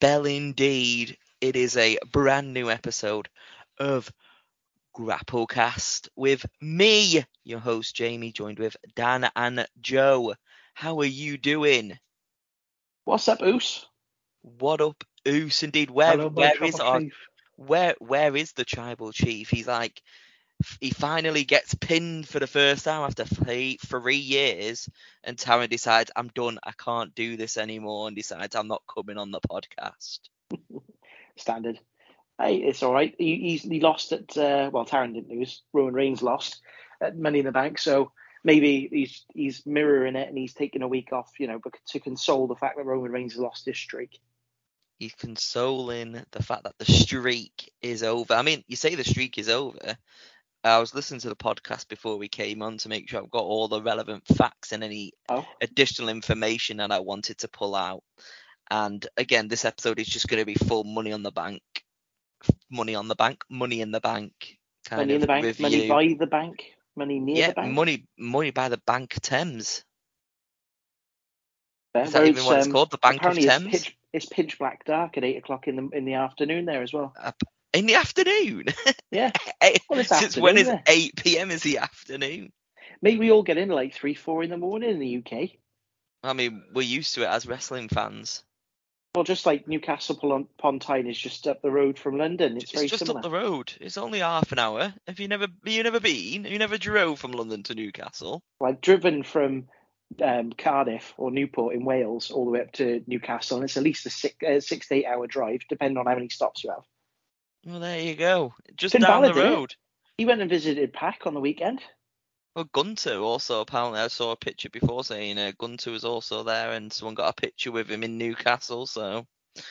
Bell indeed. It is a brand new episode of Grapplecast with me, your host Jamie, joined with Dan and Joe. How are you doing? What's up, Oos? What up, Oos? Indeed, where Hello, where is our chief. where where is the tribal chief? He's like he finally gets pinned for the first time after three three years, and Taran decides I'm done. I can't do this anymore, and decides I'm not coming on the podcast. Standard. Hey, it's all right. He, he's, he lost at, uh, well, Taran didn't lose. Roman Reigns lost at Money in the Bank. So maybe he's he's mirroring it and he's taking a week off, you know, to console the fact that Roman Reigns has lost his streak. He's consoling the fact that the streak is over. I mean, you say the streak is over. I was listening to the podcast before we came on to make sure I've got all the relevant facts and any Oh, additional information that I wanted to pull out. And again, this episode is just going to be full money on the bank, money on the bank, money in the bank kind money in of the bank, review. money by the bank, money near yeah, the bank. money, money by the Bank Thames. there, Is that even what it's um, called? The Bank of Thames? It's pitch, it's pitch black dark at eight o'clock in the in the afternoon there as well. In the afternoon. Yeah, well, it's Since when is afternoon, 8 p.m. is the afternoon? maybe we all get in like three, four in the morning in the UK. I mean, we're used to it as wrestling fans. Well, just like Newcastle upon upon Tyne is just up the road from London. It's, It's, very just similar. up the road. It's only half an hour. Have you never, have you never been? Have you never drove from London to Newcastle? Well, I've driven from um, Cardiff or Newport in Wales all the way up to Newcastle, and it's at least a six, uh, six to eight hour drive, depending on how many stops you have. Well, there you go. Just Finn down Balor the did road. He went and visited PAC on the weekend. Well, Gunther also apparently I saw a picture before saying uh, Gunther was also there, and someone got a picture with him in Newcastle. So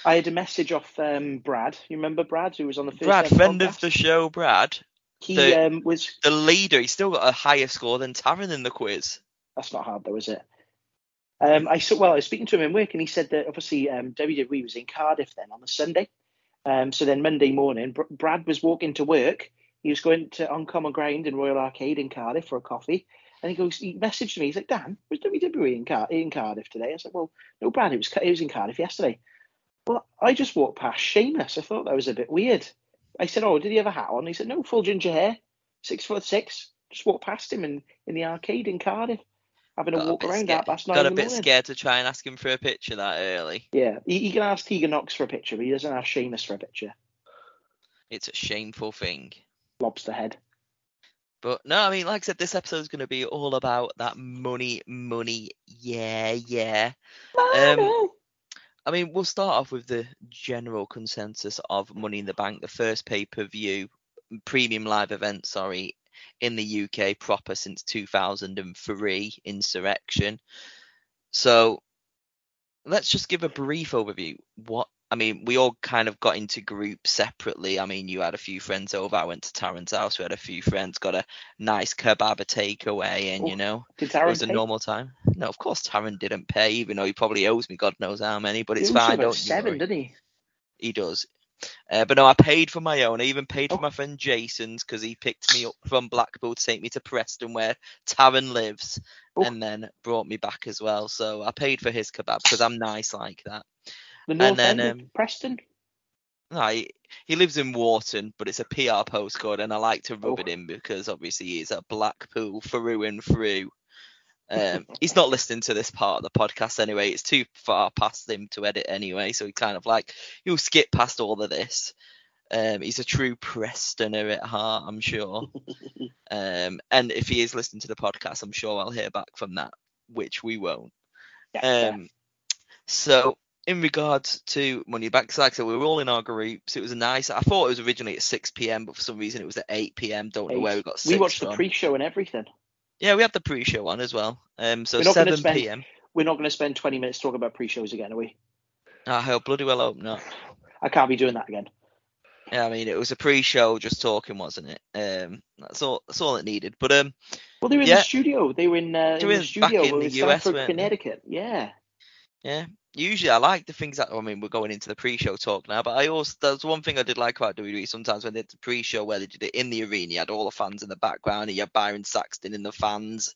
I had a message off um, Brad. You remember Brad, who was on the first Brad, friend of the show, Brad, He the- um, was. the leader. He's still got a higher score than Taran in the quiz. That's not hard though, is it? Um, I saw. Well, I was speaking to him in work, and he said that obviously um, WWE was in Cardiff then on the Sunday. Um, so then Monday morning, Br- Brad was walking to work. He was going to Uncommon Ground in Royal Arcade in Cardiff for a coffee, and he goes. He messaged me. He's like, "Dan, was WWE in, Car- in Cardiff today?" I said, "Well, no, Brad. It was it was in Cardiff yesterday." Well, I just walked past Sheamus. I thought that was a bit weird. I said, "Oh, did he have a hat on?" He said, "No, full ginger hair, six foot six. Just walked past him in, in the arcade in Cardiff, having Got a a walk bit around scared- at past nine Got a bit morning." scared to try and ask him for a picture that early. Yeah, he, he can ask Tegan Nox for a picture, but he doesn't ask Sheamus for a picture. It's a shameful thing. Lobster head. But no, I mean, like I said, this episode is going to be all about that money, money, yeah, yeah. Um, I mean, we'll start off with the general consensus of Money in the Bank, the first pay per view, premium live event, sorry, in the UK proper since 2003, Insurrextion. So let's just give a brief overview. What I mean, we all kind of got into groups separately. I mean, you had a few friends over. I went to Taran's house. We had a few friends. Got a nice kebab, a takeaway, and you Oh, know, it was a normal time. No, of course Taran didn't pay, even though he probably owes me God knows how many. But it's fine, don't seven, didn't he? He does. Uh, but no, I paid for my own. I even paid for Oh. my friend Jason's because he picked me up from Blackpool to take me to Preston, where Taran lives, Oh. and then brought me back as well. So I paid for his kebab because I'm nice like that. The North then, End um, Preston. No, he, he lives in Warton, but it's a PR postcode, and I like to rub Oh. it in because obviously he's a Blackpool through and through. Um, he's not listening to this part of the podcast anyway. It's too far past him to edit anyway, so he kind of like he'll skip past all of this. Um, he's a true Prestoner at heart, I'm sure. Um, and if he is listening to the podcast, I'm sure I'll hear back from that, which we won't. Yeah. Um, so in regards to money back, like I said, we were all in our groups. It was a nice. I thought it was originally at 6 p.m., but for some reason it was at 8 p.m. Don't know where we got. we watched the pre-show and everything. Yeah, we had the pre-show on as well. Um, so We're 7 spend- p.m. We're not going to spend 20 minutes talking about pre-shows again, are we? I hope bloody well hope not. I can't be doing that again. Yeah, I mean it was a pre-show, just talking, wasn't it? Um, that's all. That's all it needed. But um, Well, they were in Yeah. the studio. They were in, uh, They in were the studio in in the US. Connecticut. Yeah. Yeah, usually I like the things that I mean we're going into the pre-show talk now, but I also there's one thing I did like about WWE. Sometimes when they did the pre-show where they did it in the arena, you had all the fans in the background, and you had Byron Saxton in the fans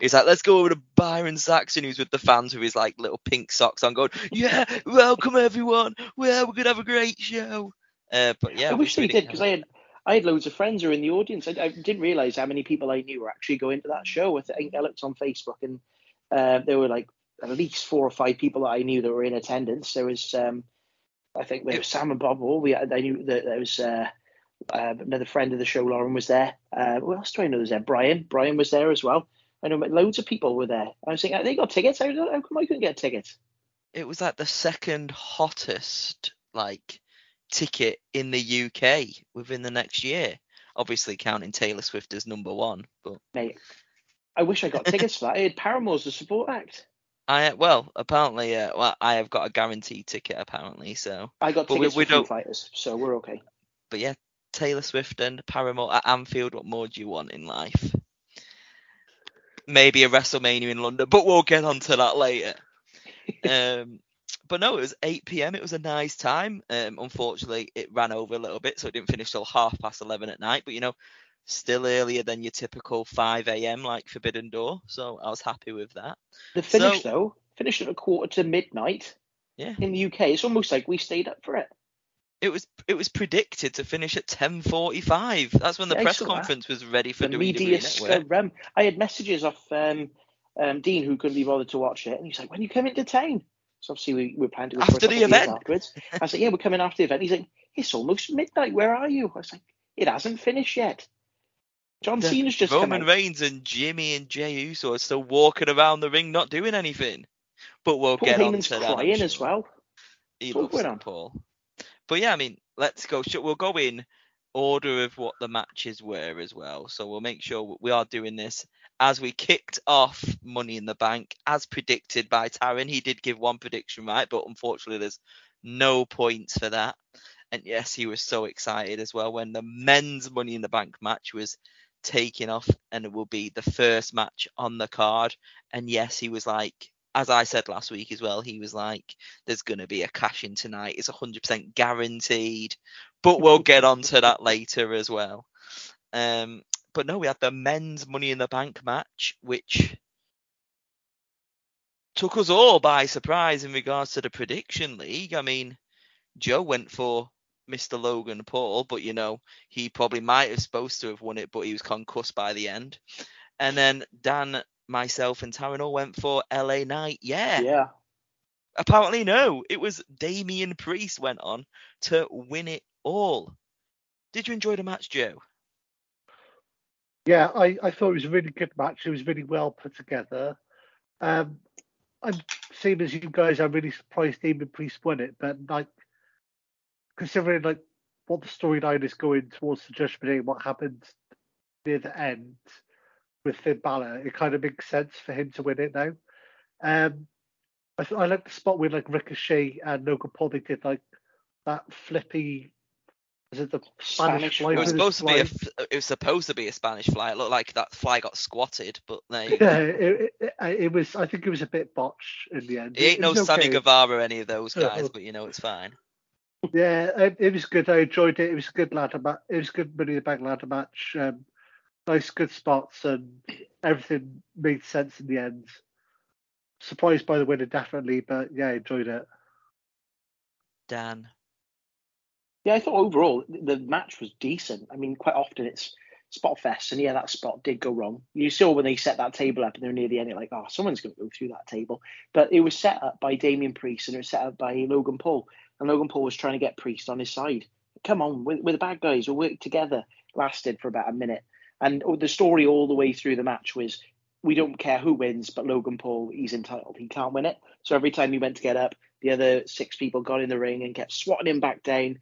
He's like, let's go over to Byron Saxton, who's with the fans with his like little pink socks on, going, yeah, welcome everyone. Well, we're gonna have a great show. Uh, but yeah, I wish they did because I had I had loads of friends who were in the audience. I, I didn't realize how many people I knew were actually going to that show. I think I looked on Facebook and uh, there were like at least four or five people that I knew that were in attendance. There was, um, I think, there was Sam and Bob. All we I knew that there was uh, uh, another friend of the show, Lauren, was there. Uh, what else do I know? Was there Brian? Brian was there as well. I know loads of people were there. I was thinking, they got tickets. How, how come I couldn't get tickets? it was like the second hottest like ticket in the UK within the next year. Obviously counting Taylor Swift as number one, but Mate, I wish I got tickets for that. I had Paramore's the support act. I well apparently uh, well I have got a guaranteed ticket apparently so I got But we- tickets we for Foo Fighters, so we're okay. but yeah Taylor Swift and Paramore at Anfield what more do you want in life? Maybe a WrestleMania in London, but we'll get onto that later. um, but no, it was 8 p.m. It was a nice time. Um, unfortunately, it ran over a little bit, so it didn't finish till half past 11 at night. But you know, still earlier than your typical 5 a.m. like Forbidden Door. So I was happy with that. The finish So- though, finished at a quarter to midnight Yeah, in the UK. It's almost like we stayed up for it. it was it was predicted to finish at 10:45. That's when the Yeah, press saw that. conference was ready for the WWE media Network. scrum. I had messages off um, um, Dean who couldn't be bothered to watch it, and he's like, "When you come into town?" So obviously we, we planned to go After the event. Afterwards, I said, "Yeah, we're coming after the event." He's like, "It's almost midnight. Where are you?" I was like, "It hasn't finished yet." John The Cena's just Roman out. Reigns and Jimmy and Jey Uso are still walking around the ring, not doing anything. But we'll Paul get on Heyman's to that. I'm crying as well. He What's loves going on? Paul. But yeah, I mean, let's go. sh- We'll go in order of what the matches were as well. So we'll make sure we are doing this as we kicked off Money in the Bank, as predicted by Taran. He did give one prediction right, but unfortunately, there's no points for that. And yes, he was so excited as well when the men's Money in the Bank match was taking off and it will be the first match on the card. And yes, he was like, as I said last week as well, he was like, there's going to be a cash in tonight. It's 100% guaranteed. But we'll get onto that later as well. Um, but no, we had the men's Money in the Bank match, which took us all by surprise in regards to the prediction league. I mean, Joe went for Mr. Logan Paul, but you know, he probably might have supposed to have won it, but he was concussed by the end. And then Dan, myself, and Taran all went for LA Knight. Yeah. Yeah. Apparently, no. It was Damian Priest went on to win it all. Did you enjoy the match, Joe? Yeah, I, I thought it was a really good match. It was really well put together. Um, I'm same as you guys. I'm really surprised Damian Priest won it, but like considering like what the storyline is going towards the Judgment Day, and what happened near the end with Finn Balor, it kind of makes sense for him to win it now. Um, I, th- I like the spot where like Ricochet and Logan Paul they did like that flippy. Is it the Spanish, Spanish fly It was with supposed to be a. It was supposed to be a Spanish fly. It looked like that fly got squatted, but there you go. Yeah, it, it, it was. I think it was a bit botched in the end. It ain't no was Sammy okay. Guevara or any of those Uh-huh. guys, but you know it's fine. Yeah, it, it was good. I enjoyed it. It was a good ladder match. It was a good Money in the Bank ladder match. Um, nice, good spots, and everything made sense in the end. Surprised by the winner, definitely, but yeah, enjoyed it. Dan. Yeah, I thought overall the match was decent. I mean, quite often it's spot fest, and yeah, that spot did go wrong. You saw when they set that table up and they were near the end, like, oh, someone's going to go through that table. But it was set up by Damian Priest and it was set up by Logan Paul, and Logan Paul was trying to get Priest on his side. Come on, we're, we're the bad guys. We'll work together. Lasted for about a minute, and oh, the story all the way through the match was. We don't care who wins, but Logan Paul, he's entitled. He can't win it. So every time he went to get up, the other six people got in the ring and kept swatting him back down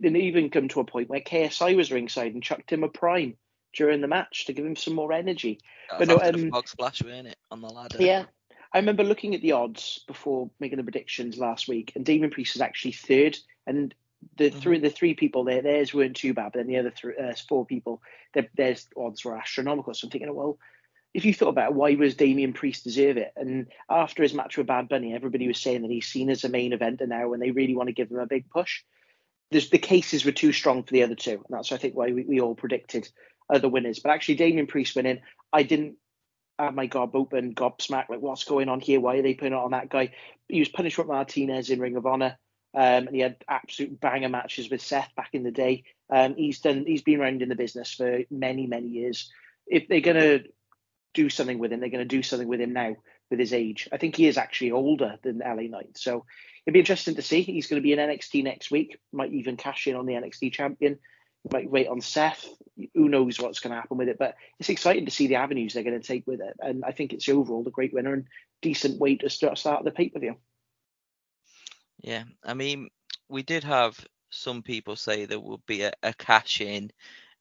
didn't even come to a point where KSI was ringside and chucked him a prime during the match to give him some more energy. That But was no, um, frog splash, weren't it, on the ladder? Yeah. I remember looking at the odds before making the predictions last week, and Damian Priest is actually third. And the Mhm. three the three people there, theirs weren't too bad, but then the other three, uh, four people, their, their odds were astronomical. So I'm thinking, well, if you thought about it, why was Damian Priest deserve it? And after his match with Bad Bunny, everybody was saying that he's seen as a main eventer now, and they really want to give him a big push. There's, the cases were too strong for the other two, and that's I think why we, we all predicted other winners. But actually, Damian Priest winning, I didn't had my gob open, gobsmacked, like what's going on here? Why are they putting it on that guy? He was Punishment Martinez in Ring of Honor. Um, and he had absolute banger matches with Seth back in the day. Um, he's done. He's been around in the business for many, many years. If they're gonna do something with him, they're gonna do something with him now with his age. I think he is actually older than LA Knight, so it'd be interesting to see. He's going to be in NXT next week. Might even cash in on the NXT champion. Might wait on Seth. Who knows what's going to happen with it? But it's exciting to see the avenues they're going to take with it, and I think it's overall a great winner and decent way to start, start the pay per view. Yeah, I mean, we did have some people say there will be a, a cash in.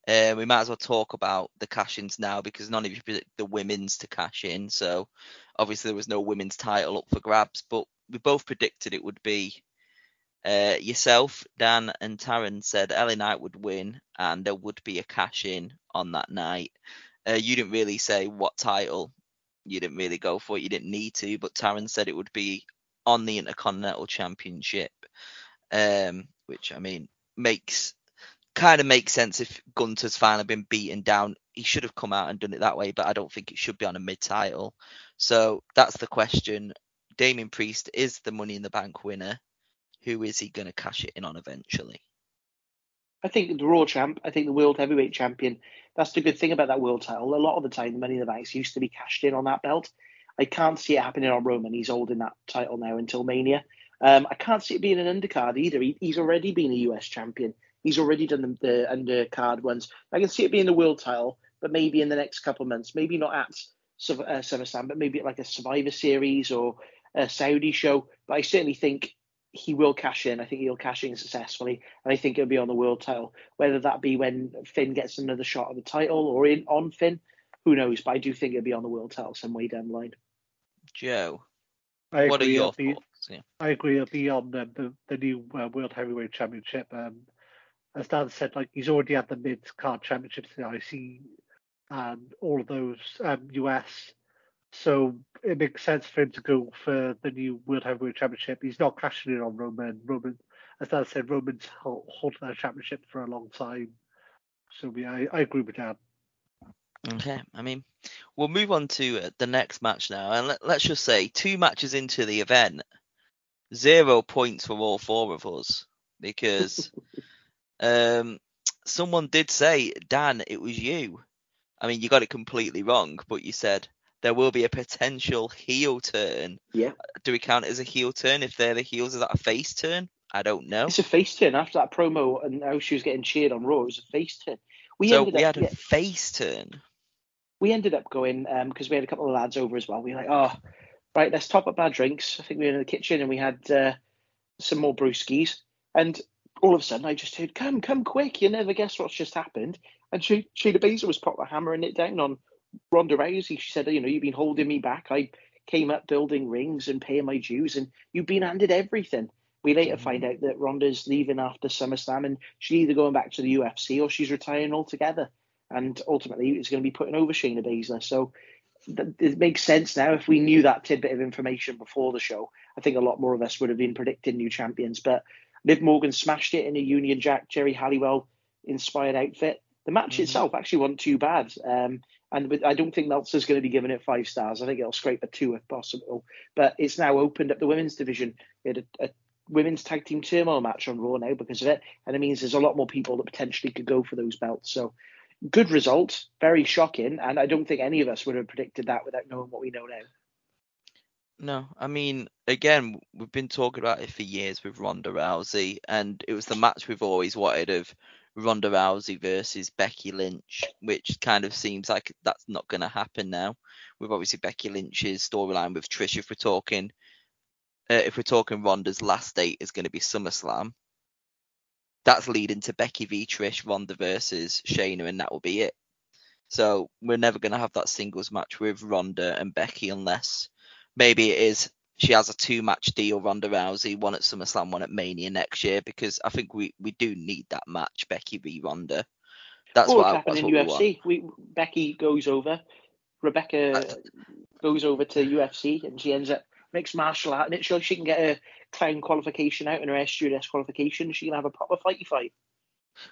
Uh, we might as well talk about the cash ins now because none of you predict the women's to cash in. So obviously there was no women's title up for grabs, but we both predicted it would be uh, yourself, Dan, and Taran said LA Knight would win and there would be a cash in on that night. Uh, you didn't really say what title you didn't really go for it. You didn't need to, but Taran said it would be on the Intercontinental Championship, um, which I mean makes kind of makes sense if Gunther's finally been beaten down. He should have come out and done it that way, but I don't think it should be on a mid title. So that's the question. Damian Priest is the Money in the Bank winner. Who is he going to cash it in on eventually? I think the Raw champ, I think the World Heavyweight Champion. That's the good thing about that world title. A lot of the time, the Money in the Banks used to be cashed in on that belt. I can't see it happening on Roman. He's holding that title now until Mania. Um, I can't see it being an undercard either. He, he's already been a US champion. He's already done the, the undercard ones. I can see it being the world title, but maybe in the next couple of months, maybe not at uh, SummerSlam, but maybe like a Survivor Series or a Saudi show. But I certainly think he will cash in. I think he'll cash in successfully, and I think it'll be on the world title. Whether that be when Finn gets another shot at the title or in on Finn, who knows? But I do think it'll be on the world title some way down the line. Joe, I what are agree, your it'll be- thoughts? Yeah. I agree. It'll be on the the, the new uh, World Heavyweight Championship. Um, as Dan said, like he's already had the mid card championships, the IC, and all of those um, US. So it makes sense for him to go for the new World Heavyweight Championship. He's not cashing in on Roman. Roman, as Dan said, Roman's held, holding that championship for a long time. So yeah, I, I agree with Dan. Okay, I mean, we'll move on to uh, the next match now, and let, let's just say two matches into the event, zero points for all four of us because um, someone did say, Dan, it was you. I mean, you got it completely wrong, but you said there will be a potential heel turn. Yeah. Do we count it as a heel turn if they're the heels? Is that a face turn? I don't know. It's a face turn after that promo and how she was getting cheered on Raw. It was a face turn. We so ended we up, had a yeah, face turn. we ended up going because we had a couple of lads over as well. We were like, oh, right, let's top up our drinks. I think we were in the kitchen and we had uh, some more brewskis. And all of a sudden, I just heard, "Come, come quick! You never guess what's just happened." And she, Shayna Baszler was proper hammering it down on Ronda Rousey. She said, "You know, you've been holding me back. I came up building rings and paying my dues, and you've been handed everything." We later mm-hmm. find out that Ronda's leaving after SummerSlam, and she's either going back to the UFC or she's retiring altogether. And ultimately, it's going to be putting over Shayna Baszler. So th- it makes sense now. If we knew that tidbit of information before the show, I think a lot more of us would have been predicting new champions. But Liv Morgan smashed it in a Union Jack Geri Halliwell inspired outfit. The match Mhm. itself actually wasn't too bad. Um, and with- I don't think Meltzer's going to be giving it five stars. I think it'll scrape a two if possible. But it's now opened up the women's division. We had a, a women's tag team turmoil match on Raw now because of it. And it means there's a lot more people that potentially could go for those belts. So good result, very shocking. And I don't think any of us would have predicted that without knowing what we know now. No, I mean, again, we've been talking about it for years with Ronda Rousey, and it was the match we've always wanted of Ronda Rousey versus Becky Lynch, which kind of seems like that's not going to happen now. With obviously Becky Lynch's storyline with Trish, if we're talking, uh, if we're talking Ronda's last date is going to be SummerSlam, that's leading to Becky v Trish, Ronda versus Shayna, and that will be it. So we're never going to have that singles match with Ronda and Becky unless maybe it is she has a two match deal Ronda Rousey, one at SummerSlam, one at Mania next year because I think we, we do need that match Becky v Ronda. That's or what, happened in what we. UFC. We, Becky goes over, Rebecca Uh, goes over to UFC, and she ends up mixed martial art, and it shows she can get a clown qualification out and her S stewardess qualification. She can have a proper fighty fight.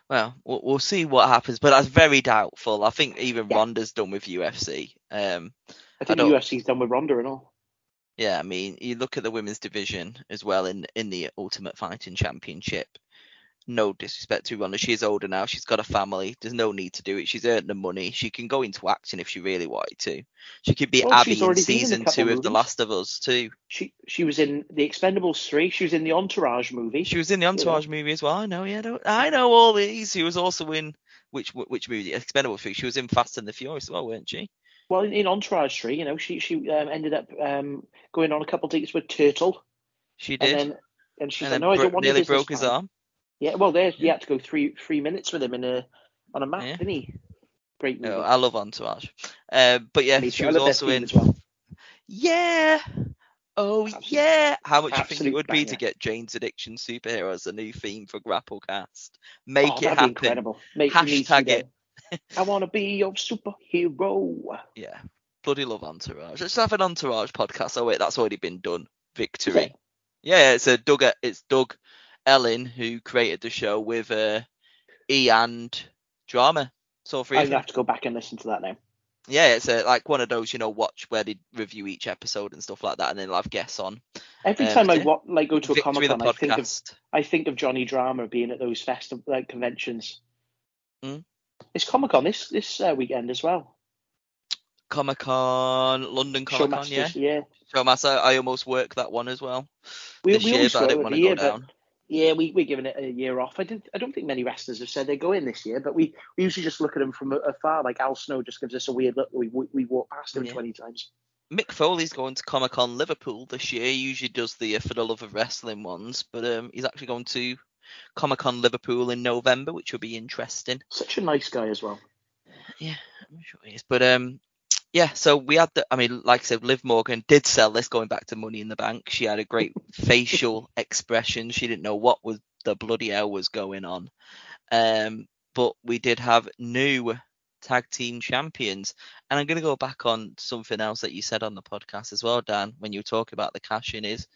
Well, we'll we'll see what happens, but that's very doubtful. I think even Yeah. Ronda's done with UFC. Um, I think the UFC's done with Ronda and all. Yeah, I mean, you look at the women's division as well in in the Ultimate Fighting Championship. No disrespect to Ronda, she's older now. She's got a family. There's no need to do it. She's earned the money. She can go into acting if she really wanted to. She could be Well, Abby in been in season two of The. Last of Us too. She she was in the Expendables three. She was in the Entourage movie. She was in the Entourage movie as well. I know, yeah, I know, I know all these. She was also in which which movie? Expendables three. She was in Fast and the Furious as well, weren't she? Well, in, in Entourage three, you know, she she um, ended up um, going on a couple of dates with Turtle, She and did. then and she and then no, I don't want nearly broke his arm. Yeah, well, there he had to go three three minutes with him in a on a map, Yeah. didn't he? Great movie. No, I love Entourage. Uh, but yeah, Me she too. Was also in well. Yeah. Oh Absolute- yeah. How much do you think it would be to get Jane's Addiction Superhero as a new theme for Grapplecast? Make oh, it happen. incredible. Mate, she needs to Hashtag it. I want to be your superhero. Yeah. Bloody love Entourage. Let's have an Entourage podcast. Oh wait, that's already been done. Victory. Yeah, it's a Doug. It's Doug Ellin who created the show with uh, E and Drama. So three I'm gonna have to go back and listen to that now. Yeah, it's a, like one of those you know watch where they review each episode and stuff like that, and then they'll have guests on. Every Um, time I wa- like go to a comic con, I think of. I think of Johnny Drama being at those festival like conventions. Mm. It's Comic Con this this uh, weekend as well. Comic Con, London Comic Con, yeah. Yeah. Showmaster, I almost worked that one as well We, this we year, but I didn't it want to be go here, but down. Yeah, we we're giving it a year off. I didn't. I don't think many wrestlers have said they're going this year, but we, we usually just look at them from afar. Like Al Snow just gives us a weird look. We we, we walk past him Yeah. twenty times. Mick Foley's going to Comic Con Liverpool this year. He usually does the uh, For the Love of Wrestling ones, but um, he's actually going to Comic Con Liverpool in November, which will be interesting. Such a nice guy as well. Yeah, I'm sure he is. But um, yeah. So we had the. I mean, like I said, Liv Morgan did sell this. Going back to Money in the Bank, she had a great facial expression. She didn't know what was the bloody hell was going on. Um, but we did have new tag team champions, and I'm going to go back on something else that you said on the podcast as well, Dan, when you were talking about the cash in is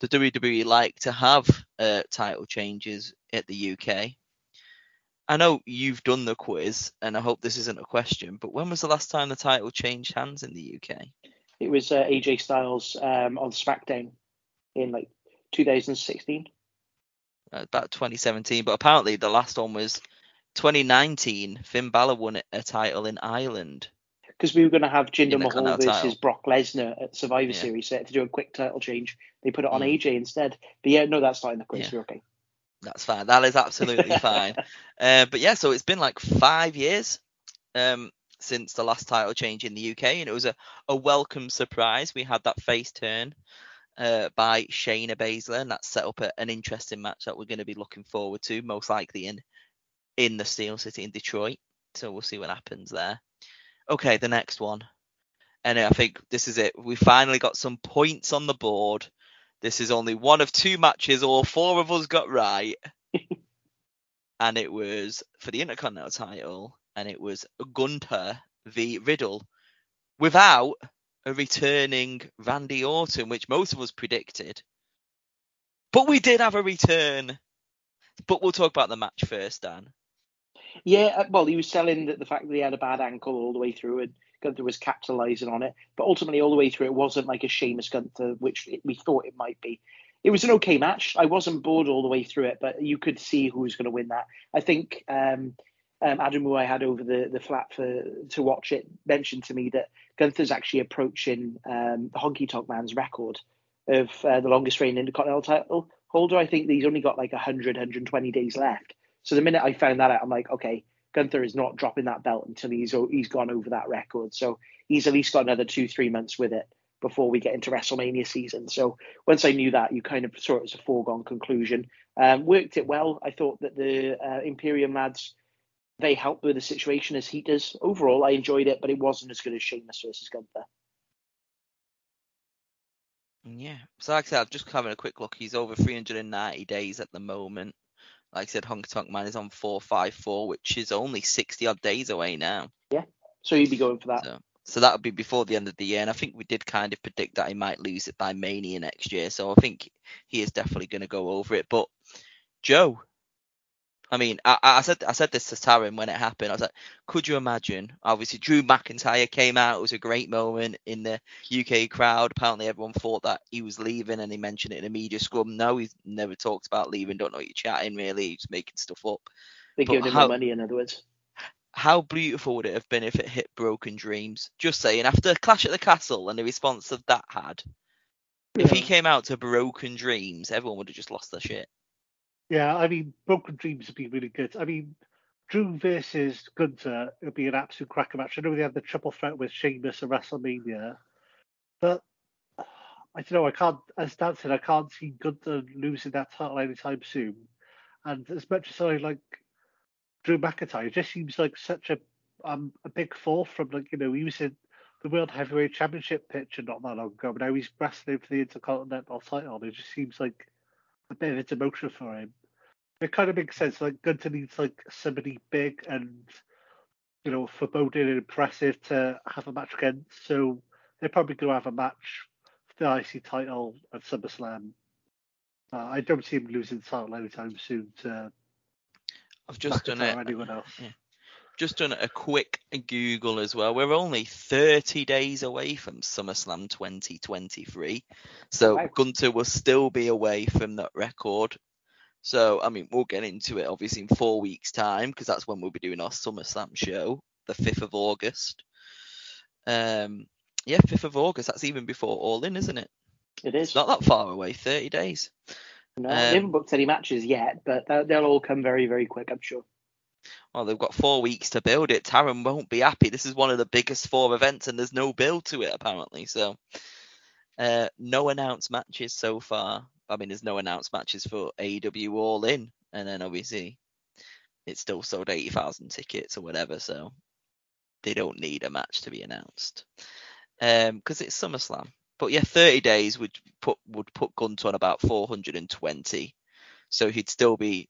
the WWE like to have uh, title changes at the UK. I know you've done the quiz, and I hope this isn't a question, but when was the last time the title changed hands in the UK? It was uh, AJ Styles um, on SmackDown in like 2016. Uh, about 2017, but apparently the last one was 2019. Finn Balor won a title in Ireland. Because we were going to have Jinder Mahal versus. Brock Lesnar at Survivor Yeah. Series, so they had to do a quick title change. They put it on Mm. AJ instead. But yeah, no, that's not in the quiz. Yeah. You're okay. That's fine. That is absolutely fine. Uh, but yeah, so it's been like five years um, since the last title change in the UK, and it was a, a welcome surprise. We had that face turn uh, by Shayna Baszler, and that set up a, an interesting match that we're going to be looking forward to, most likely in in the Steel City in Detroit. So we'll see what happens there. Okay, the next one, and I think this is it. We finally got some points on the board. This is only one of two matches all four of us got right. and it was for the Intercontinental title, and it was Gunther v Riddle without a returning Randy Orton, which most of us predicted. But we did have a return. But we'll talk about the match first, Dan. Yeah, uh, well, he was selling the, the fact that he had a bad ankle all the way through, and Gunther was capitalizing on it. But ultimately, all the way through, it wasn't like a Sheamus Gunther, which it, we thought it might be. It was an okay match. I wasn't bored all the way through it, but you could see who was going to win that. I think um, um, Adam, who I had over the, the flat for to watch it, mentioned to me that Gunther's actually approaching um, the Honky Tonk Man's record of uh, the longest reigning Intercontinental title holder. I think he's only got like 100, 120 days left. So the minute I found that out, I'm like, okay, Gunther is not dropping that belt until he's he's gone over that record. So he's at least got another two, three months with it before we get into WrestleMania season. So once I knew that, you kind of saw it as a foregone conclusion. Um, worked it well. I thought that the uh, Imperium lads they helped with the situation as heaters. Overall, I enjoyed it, but it wasn't as good as Sheamus versus Gunther. Yeah. So like I said, I'm just having a quick look. He's over 390 days at the moment. Like I said, Honky Tonk Man is on 454, which is only 60 odd days away now. Yeah. So you'd be going for that. So, so that would be before the end of the year. And I think we did kind of predict that he might lose it by Mania next year. So I think he is definitely going to go over it. But Joe, I mean, I, I said I said this to Taran when it happened. I was like, could you imagine? Obviously, Drew McIntyre came out. It was a great moment in the UK crowd. Apparently, everyone thought that he was leaving, and he mentioned it in a media scrum. No, he's never talked about leaving. Don't know what you're chatting. Really, he's making stuff up. They gave him how- more money, in other words. How beautiful would it have been if it hit Broken Dreams? Just saying, after Clash at the Castle and the response that that had, if he came out to Broken Dreams, everyone would have just lost their shit. Yeah, I mean, Broken Dreams would be really good. I mean, Drew versus Gunther would be an absolute cracker match. I know they had the triple threat with Sheamus at WrestleMania, but I don't know. I can't, as Dan said, I can't see Gunther losing that title anytime soon. And as much as I like Drew McIntyre, it just seems like such a um a big fall from like you know he was in the World Heavyweight Championship picture not that long ago, but now he's wrestling for the Intercontinental title. It just seems like a bit of a demotion for him. It kind of makes sense. Like Gunther needs like somebody big and you know foreboding and impressive to have a match against. So they're probably going to have a match for the IC title at SummerSlam. Uh, I don't see him losing the title anytime soon to I've just done it. anyone else. yeah. Just done a quick Google as well. We're only 30 days away from SummerSlam 2023. So Wow. Gunther will still be away from that record. So, I mean, we'll get into it obviously in four weeks' time because that's when we'll be doing our SummerSlam show, the 5th of August. Um, yeah, 5th of August. That's even before All In, isn't it? It It's not that far away, 30 days. No, um, they haven't booked any matches yet, but they'll all come very, very quick, I'm sure. Well, they've got four weeks to build it. Taran won't be happy. This is one of the biggest four events, and there's no build to it apparently. So, uh, no announced matches so far. I mean, there's no announced matches for AEW All In, and then obviously it's still sold eighty thousand tickets or whatever. So they don't need a match to be announced, um, because it's SummerSlam. But yeah, 30 days would put would put Gunther on about 420. So he'd still be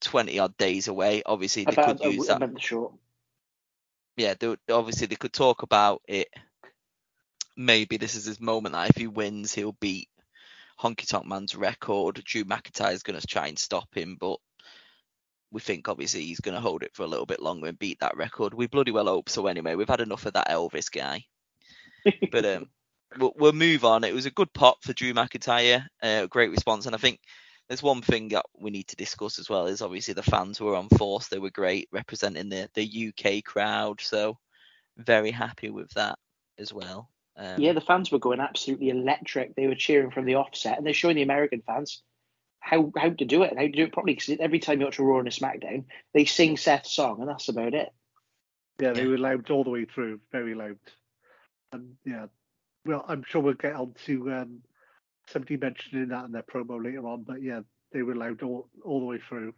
20 odd days away. Obviously, they About could use that yeah, they, obviously they could talk about it. Maybe this is his moment that if he wins, he'll beat Honky Tonk Man's record. Drew McIntyre is going to try and stop him, but we think obviously he's going to hold it for a little bit longer and beat that record. We bloody well hope so. Anyway, we've had enough of that Elvis guy. But um, we'll, we'll move on. It was a good pop for Drew McIntyre. Uh, great response, and I think there's one thing that we need to discuss as well is obviously the fans were on force. They were great representing the the UK crowd. So very happy with that as well. Um, yeah, the fans were going absolutely electric. They were cheering from the offset, and they're showing the American fans how how to do it and how to do it properly. Because every time you watch a Raw and a SmackDown, they sing Seth's song, and that's about it. Yeah, they were loud all the way through, very loud. And yeah, well, I'm sure we'll get on to um, somebody mentioning that in their promo later on. But yeah, they were loud all, all the way through.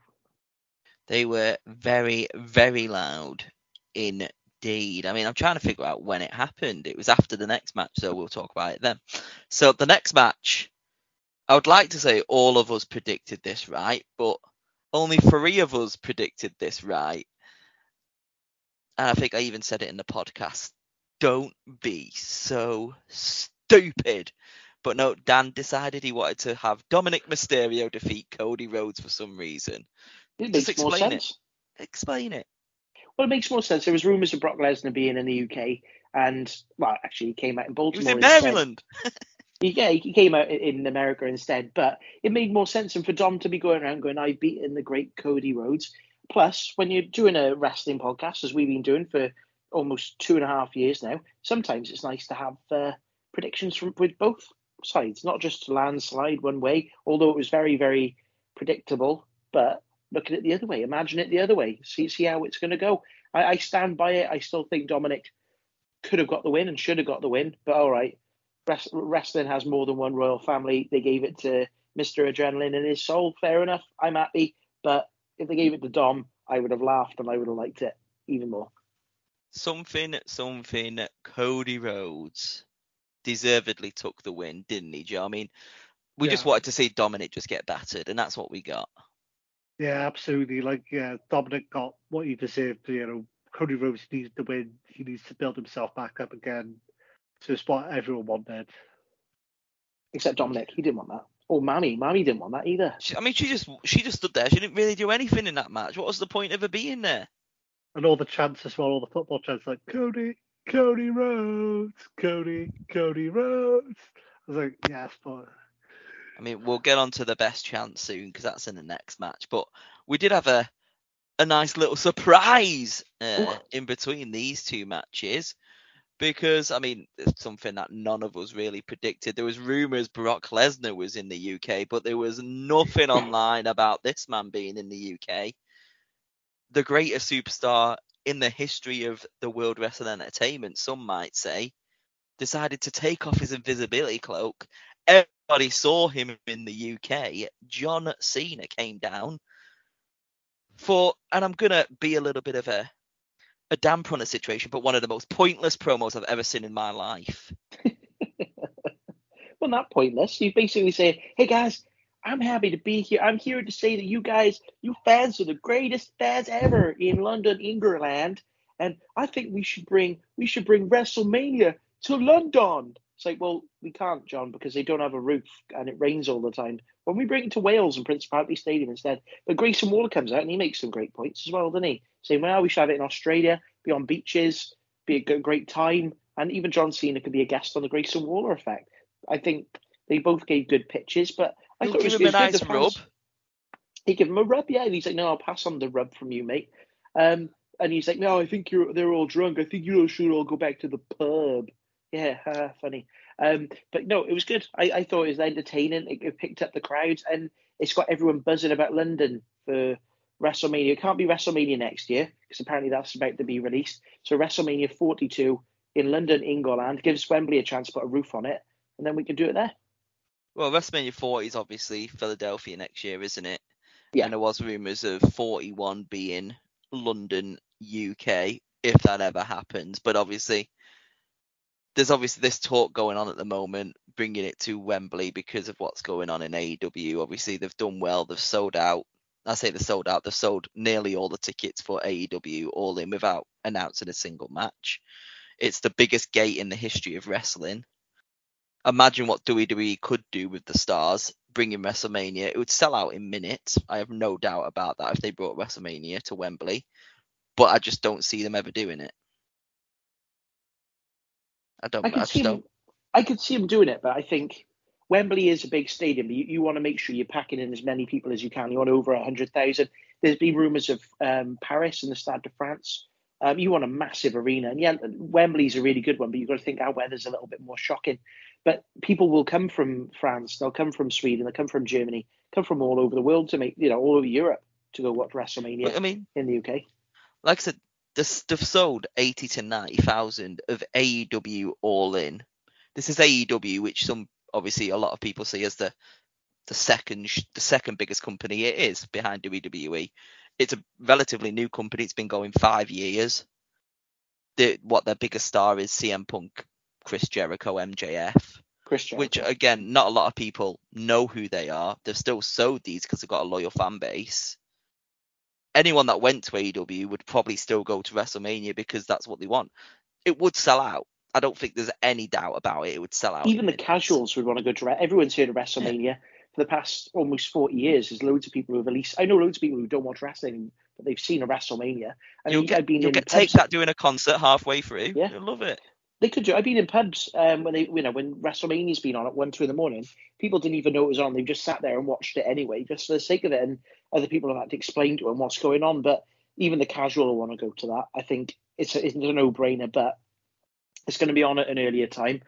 They were very, very loud indeed. I mean, I'm trying to figure out when it happened. It was after the next match, so we'll talk about it then. So the next match, I would like to say all of us predicted this right, but only three of us predicted this right. And I think I even said it in the podcast. Don't be so stupid. But no, Dan decided he wanted to have Dominic Mysterio defeat Cody Rhodes for some reason. It Just makes more explain it. sense. Explain it. Well, it makes more sense. There was rumours of Brock Lesnar being in the UK, and well, actually, he came out in He was Baltimore. in. Maryland. Yeah, he came out in- in America instead, but it made more sense. And for Dom to be going around going, "I've beaten the great Cody Rhodes." Plus, when you're doing a wrestling podcast, as we've been doing for almost two and a half years now, sometimes it's nice to have uh, predictions from with both sides, not just landslide one way. Although it was very, very predictable, but look at it the other way. Imagine it the other way. See, see how it's going to go. I, I stand by it. I still think Dominic could have got the win and should have got the win, but all right wrest- wrestling has more than one royal family. They gave it to Mr. Adrenaline and his soul. Fair enough. I'm happy. But if they gave it to Dom, I would have laughed and I would have liked it even more. Something, something. Cody Rhodes deservedly took the win, didn't he, Joe? I mean, we just wanted to see Dominic just get battered, and that's what we got. Yeah, absolutely. Like, yeah, Dominic got what he deserved. You know, Cody Rhodes needs to win. He needs to build himself back up again. So it's what everyone wanted. Except Dominic. He didn't want that. Oh, Mammy, Mammy didn't want that either. She, I mean, she just she just stood there. She didn't really do anything in that match. What was the point of her being there? And all the chants as well, all the football chants like Cody, Cody Rhodes, Cody, Cody Rhodes. I was like, yes, but I mean, we'll get on to the best chance soon because that's in the next match. But we did have a a nice little surprise uh, in between these two matches because I mean it's something that none of us really predicted. There was rumors Brock Lesnar was in the UK, but there was nothing online about this man being in the UK. The greatest superstar in the history of the World Wrestling Entertainment, some might say, decided to take off his invisibility cloak. Everybody saw him in the UK. John Cena came down for, and I'm gonna be a little bit of a a damper on the situation, but one of the most pointless promos I've ever seen in my life. well, not pointless. You basically say, "Hey guys, I'm happy to be here. I'm here to say that you guys, you fans, are the greatest fans ever in London, England, and I think we should bring we should bring WrestleMania to London." It's like, well, we can't, John, because they don't have a roof and it rains all the time. When we bring it to Wales and Principality Stadium instead, but Grayson Waller comes out and he makes some great points as well, doesn't he? Saying, well, we should have it in Australia, be on beaches, be a great time, and even John Cena could be a guest on the Grayson Waller effect. I think they both gave good pitches, but I thought give it was him a nice rub. He gave him a rub, yeah, and he's like, no, I'll pass on the rub from you, mate. Um, and he's like, no, I think you're they're all drunk. I think you all should all go back to the pub. Yeah, haha, funny. Um, but no, it was good. I, I thought it was entertaining. It, it picked up the crowds, and it's got everyone buzzing about London for WrestleMania. It can't be WrestleMania next year because apparently that's about to be released. So WrestleMania 42 in London, England gives Wembley a chance to put a roof on it, and then we can do it there. Well, WrestleMania 40 is obviously Philadelphia next year, isn't it? Yeah. And there was rumours of 41 being London, UK, if that ever happens. But obviously, there's obviously this talk going on at the moment, bringing it to Wembley because of what's going on in AEW. Obviously, they've done well. They've sold out. I say they've sold out. They've sold nearly all the tickets for AEW all in without announcing a single match. It's the biggest gate in the history of wrestling. Imagine what WWE could do with the stars, bringing WrestleMania. It would sell out in minutes. I have no doubt about that if they brought WrestleMania to Wembley. But I just don't see them ever doing it. I don't. I could just see him. don't. I could see him doing it, but I think Wembley is a big stadium. You, you want to make sure you're packing in as many people as you can. You want over hundred thousand. There's been rumours of um, Paris and the Stade de France. Um, you want a massive arena, and yeah, Wembley's a really good one, but you've got to think our weather's a little bit more shocking. But people will come from France, they'll come from Sweden, they'll come from Germany, come from all over the world to make, you know, all over Europe to go watch WrestleMania I mean, in the UK. like I said, this, they've sold 80 to 90,000 of AEW All In. This is AEW, which some obviously a lot of people see as the the second the second biggest company it is behind WWE. It's a relatively new company. It's been going five years. The, what their biggest star is CM Punk, Chris Jericho, MJF. Christian. which again, not a lot of people know who they are. They've still sold these because they've got a loyal fan base. Anyone that went to AEW would probably still go to WrestleMania because that's what they want. It would sell out. I don't think there's any doubt about it. It would sell out. even the minutes. casuals would want to go to. Everyone's heard of WrestleMania for the past almost forty years. There's loads of people who have at least. I know loads of people who don't watch wrestling, but they've seen a WrestleMania. And You'll get, you'll in get take that doing a concert halfway through. Yeah. You'll love it. They could do. I've been in pubs um, when they, you know, when WrestleMania's been on at one, two in the morning. People didn't even know it was on. They've just sat there and watched it anyway, just for the sake of it. And other people have had to explain to them what's going on. But even the casual want to go to that. I think it's a, it's a no-brainer. But it's going to be on at an earlier time.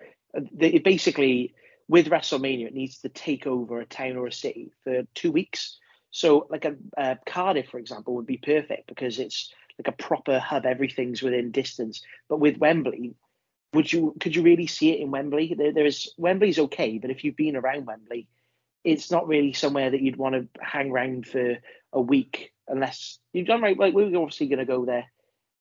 Basically, with WrestleMania, it needs to take over a town or a city for two weeks. So, like a uh, Cardiff, for example, would be perfect because it's like a proper hub. Everything's within distance. But with Wembley, would you could you really see it in Wembley? There, there's Wembley's okay, but if you've been around Wembley, it's not really somewhere that you'd want to hang around for a week unless you've done right. Like we're obviously going to go there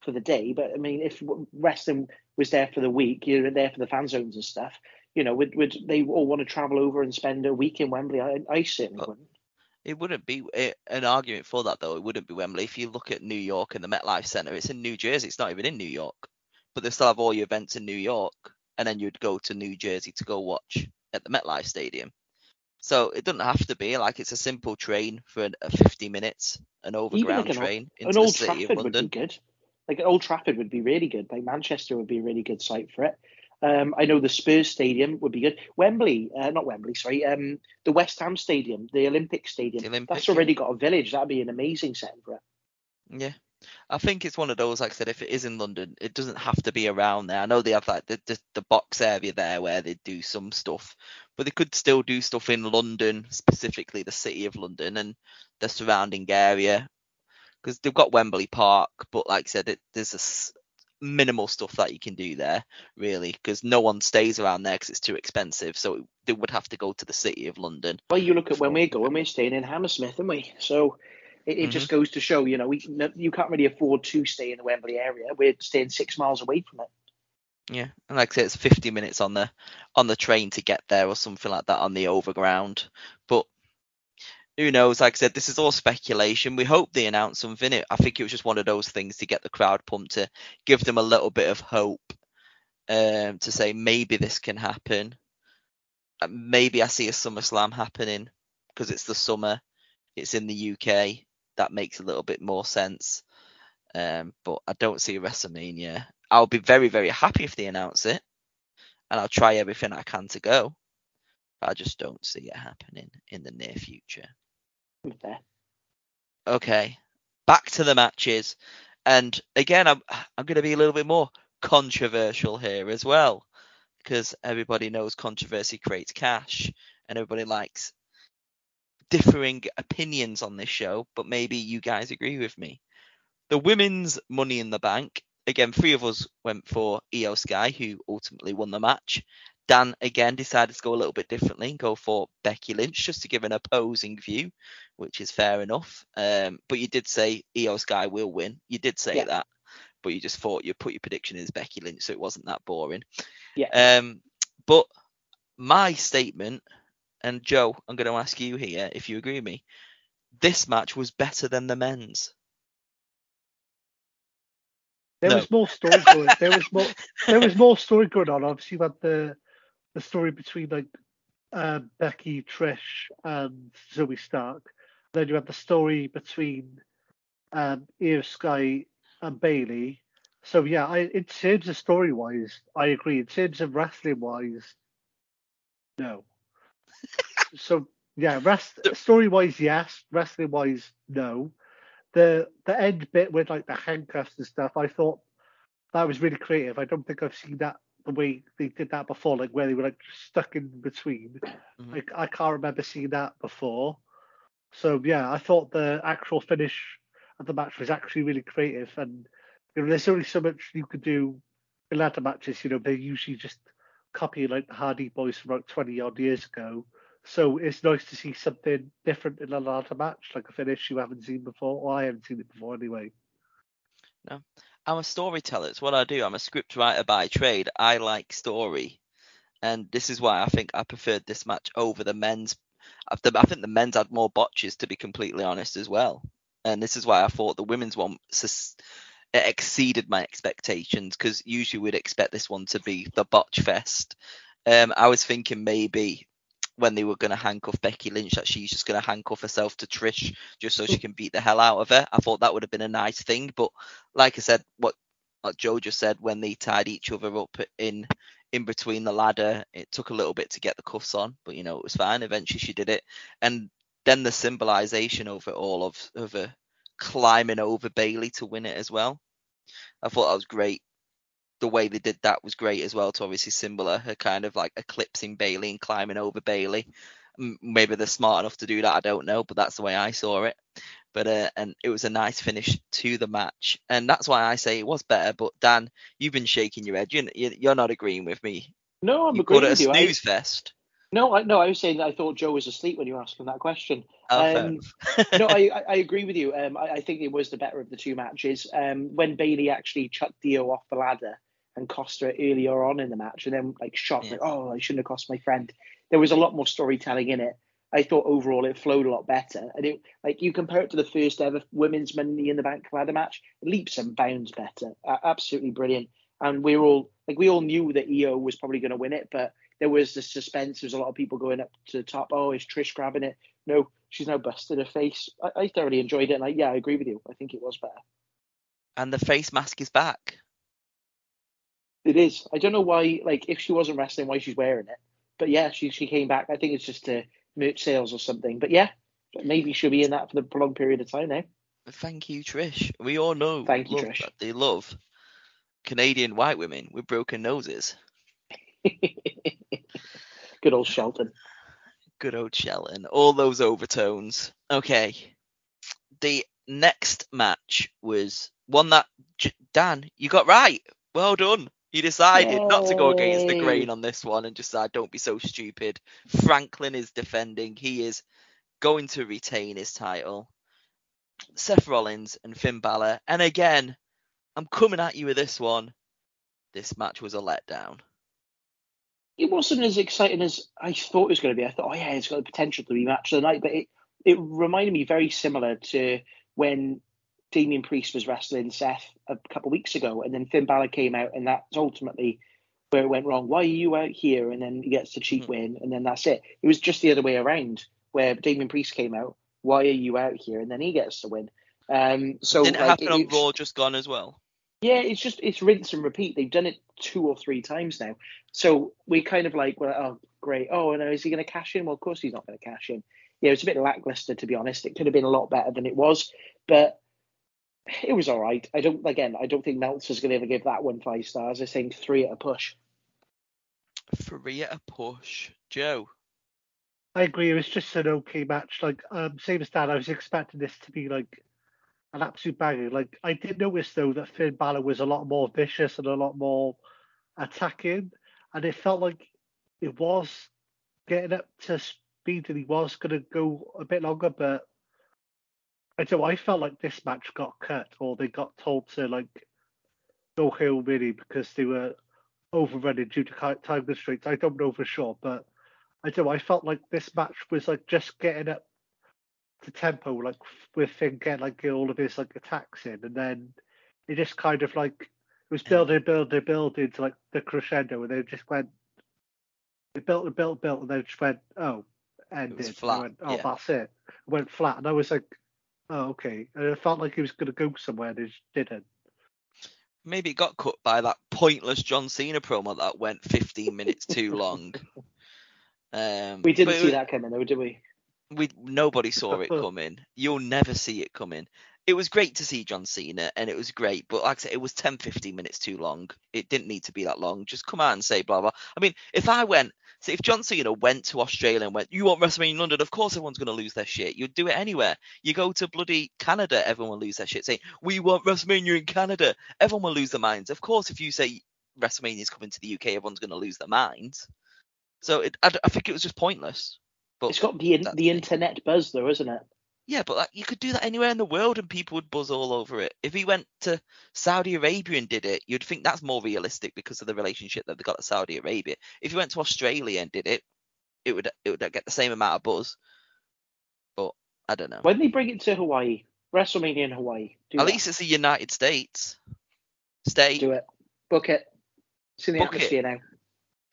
for the day, but I mean, if Western was there for the week, you're there for the fan zones and stuff. You know, would would they all want to travel over and spend a week in Wembley? I, I certainly wouldn't. It wouldn't be it, an argument for that though. It wouldn't be Wembley. If you look at New York and the MetLife Center, it's in New Jersey. It's not even in New York, but they still have all your events in New York, and then you'd go to New Jersey to go watch at the MetLife Stadium. So it doesn't have to be like it's a simple train for an, a 50 minutes, an overground like an, train an into the Old city Trafford of would be good. Like Old Trafford would be really good. Like Manchester would be a really good site for it. Um, I know the Spurs Stadium would be good. Wembley, uh, not Wembley, sorry. Um, the West Ham Stadium, the Olympic Stadium. The Olympic, that's yeah. already got a village. That'd be an amazing setting for it. Yeah. I think it's one of those, like I said, if it is in London, it doesn't have to be around there. I know they have like the, the, the box area there where they do some stuff, but they could still do stuff in London, specifically the city of London and the surrounding area. Because they've got Wembley Park, but like I said, it, there's a s- minimal stuff that you can do there, really, because no one stays around there because it's too expensive. So they would have to go to the city of London. Well, you look at when we're going, we're staying in Hammersmith, aren't we? So it, it Mhm. just goes to show, you know, we you can't really afford to stay in the Wembley area. We're staying six miles away from it. Yeah, and like I say, it's 50 minutes on the on the train to get there or something like that on the overground. But who knows? Like I said, this is all speculation. We hope they announce something. I think it was just one of those things to get the crowd pumped to give them a little bit of hope, um, to say maybe this can happen. Uh, Maybe I see a SummerSlam happening because it's the summer. It's in the UK. That makes a little bit more sense. Um, but I don't see a WrestleMania. I'll be very, very happy if they announce it, and I'll try everything I can to go. But I just don't see it happening in the near future. There. Okay, back to the matches, and again, I'm I'm going to be a little bit more controversial here as well, because everybody knows controversy creates cash, and everybody likes differing opinions on this show. But maybe you guys agree with me. The women's Money in the Bank. Again, three of us went for IYO SKY, who ultimately won the match. Dan again decided to go a little bit differently and go for Becky Lynch just to give an opposing view, which is fair enough. Um, but you did say IYO SKY will win. You did say Yeah. that, but you just thought you put your prediction as Becky Lynch, so it wasn't that boring. Yeah. Um, but my statement, and Joe, I'm going to ask you here if you agree with me. This match was better than the men's. There No. was more story going. There was more. There was more story going on. Obviously, you had the the story between like uh, Becky, Trish, and Zoey Stark. Then you had the story between um, IYO SKY and Bayley. So yeah, I, in terms of story wise, I agree. In terms of wrestling wise, no. So yeah, rest story wise, yes. Wrestling wise, no the the end bit with like the handcuffs and stuff, I thought that was really creative. I don't think I've seen that the way they did that before, like where they were like stuck in between. Mhm. Like I can't remember seeing that before. So yeah, I thought the actual finish of the match was actually really creative, and you know, there's only so much you could do in ladder matches. You know, they usually just copy like the Hardy Boys from like 20 odd years ago. So it's nice to see something different in a ladder match, like a finish you haven't seen before, or I haven't seen it before anyway. No. I'm a storyteller. It's what I do. I'm a script writer by trade. I like story, and this is why I think I preferred this match over the men's. I think the men's had more botches, to be completely honest, as well. And this is why I thought the women's one it exceeded my expectations because usually we'd expect this one to be the botch fest. Um, I was thinking maybe when they were going to handcuff Becky Lynch that she's just going to handcuff herself to Trish just so she can beat the hell out of her. I thought that would have been a nice thing, but like I said, what like Joe just said, when they tied each other up in in between the ladder, it took a little bit to get the cuffs on, but you know it was fine. Eventually, she did it, and then the symbolization it all of of her climbing over Bayley to win it as well. I thought that was great. The way they did that was great as well to obviously symbol her kind of like eclipsing Bayley and climbing over Bayley. Maybe they're smart enough to do that. I don't know, but that's the way I saw it. But uh, and it was a nice finish to the match, and that's why I say it was better. But Dan, you've been shaking your head. You're, you're not agreeing with me. No, I'm You agreeing called it a with you. I, snooze fest. No, I, no, I was saying that I thought Joe was asleep when you were asking that question. Oh, Um, no, I, I- agree with you. Um, I, I think it was the better of the two matches. Um, when Bayley actually chucked IYO off the ladder and cost her earlier on in the match, and then like shot Yeah. like, oh, I shouldn't have cost my friend. There was a lot more storytelling in it. I thought overall it flowed a lot better, and it like you compare it to the first ever women's Money in the Bank ladder match, leaps and bounds better. Uh, absolutely brilliant. And we were all like we all knew that IYO was probably going to win it, but there was the suspense. There was a lot of people going up to the top. Oh, is Trish grabbing it? No, she's now busted her face. I, I thoroughly enjoyed it, and I, yeah, I agree with you. I think it was better. And the face mask is back. It is. I don't know why. Like, if she wasn't wrestling, why she's wearing it. But yeah, she she came back. I think it's just to merch sales or something. But yeah, maybe she'll be in that for the prolonged period of time now. Thank you, Trish. We all know Thank you, Trish. that they love Canadian white women with broken noses. Good old Shelton. Good old Shelton. All those overtones. Okay. The next match was one that Dan, you got right. Well done. You decided not to go against the grain on this one and just said, don't be so stupid. Franklin is defending. He is going to retain his title. Seth Rollins and Finn Balor. And again, I'm coming at you with this one. This match was a letdown. It wasn't as exciting as I thought it was going to be. I thought, oh yeah, it's got the potential to be match of the night, but it it reminded me very similar to when Damian Priest was wrestling Seth a couple of weeks ago, and then Finn Balor came out, and that's ultimately where it went wrong. Why are you out here? And then he gets the cheap Hmm. win, and then that's it. It was just the other way around, where Damian Priest came out. Why are you out here? And then he gets the win. Um, so Didn't it like, happen on Raw just gone as well? Yeah, it's just it's rinse and repeat. They've done it two or three times now. So we kind of like, well, oh great. Oh, no, is he going to cash in? Well, of course he's not going to cash in. Yeah, it's a bit lackluster to be honest. It could have been a lot better than it was, but it was all right. I don't again. I don't think Meltzer's going to ever give that one five stars. I think three at a push. Three at a push. Joe. I agree. It was just an okay match. Like um, same as Dan, I was expecting this to be like an absolute banger. Like I did notice though that Finn Balor was a lot more vicious and a lot more attacking, and it felt like it was getting up to speed and he was going to go a bit longer. But I don't. I felt like this match got cut or they got told to like go hill really because they were overrunning due to time constraints. I don't know for sure, but I don't. I felt like this match was like just getting up to tempo, like with Finn getting like all of his like attacks in, and then it just kind of like it was building, building, building to like the crescendo, and then it just went. It built and built, built, and then it just went, oh, ended. and I flat, went, oh, yeah. that's it. It went flat, and I was like, oh, okay. And it felt like he was going to go somewhere, and it just didn't. Maybe it got cut by that pointless John Cena promo that went 15 minutes too long. Um, We didn't see it- that coming though, did we? We nobody saw it coming. You'll never see it coming. It was great to see John Cena, and it was great, but like I said, it was 10, 15 minutes too long. It didn't need to be that long. Just come out and say blah blah. I mean, if I went, say if John Cena went to Australia and went, "You want WrestleMania in London?" Of course, everyone's going to lose their shit. You'd do it anywhere. You go to bloody Canada, everyone will lose their shit. Saying, "We want WrestleMania in Canada," everyone will lose their minds. Of course, if you say WrestleMania is coming to the UK, everyone's going to lose their minds. So it, I, I think it was just pointless. But It's got the in, the internet buzz though, isn't it? Yeah, but like, you could do that anywhere in the world and people would buzz all over it. If he went to Saudi Arabia and did it, you'd think that's more realistic because of the relationship that they got to Saudi Arabia. If he went to Australia and did it, it would it would get the same amount of buzz. But I don't know. When they bring it to Hawaii, WrestleMania in Hawaii, At that. least it's the United States. Stay. do it. Book it. It's in the Book it. atmosphere now.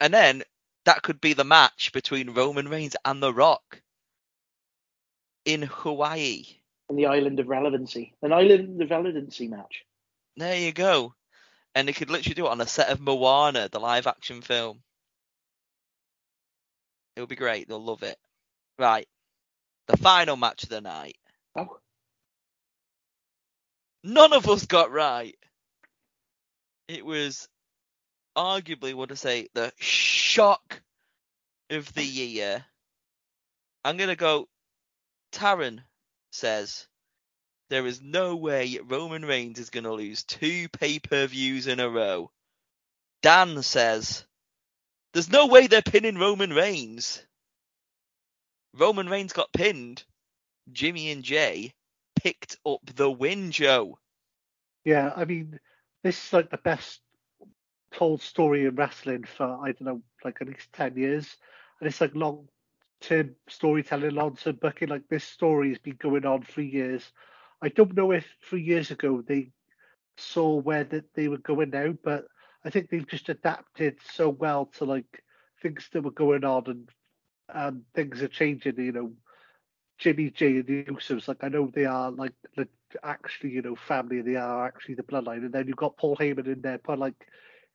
And then that could be the match between Roman Reigns and The Rock in Hawaii. on the island of relevancy. An island of relevancy match. There you go. And they could literally do it on a set of Moana, the live action film. It'll be great. They'll love it. Right. The final match of the night. Oh, None of us got right. It was arguably, what to say, the shock of the year. I'm to go. Taran says there is no way Roman Reigns is to lose two pay per views in a row. Dan says there's no way they're pinning Roman Reigns. Roman Reigns got pinned. Jimmy and Jey picked up the win, Joe. Yeah, I mean, this is like the best told story in wrestling for I don't know, like at least ten years, and it's like long term storytelling, long term booking. Like this story has been going on for years. I don't know if three years ago they saw where that they were going now, but I think they've just adapted so well to like things that were going on and and things are changing. You know, Jimmy Jey and the Usos, like I know they are like the, actually you know family. They are actually the bloodline, and then you've got Paul Heyman in there, put like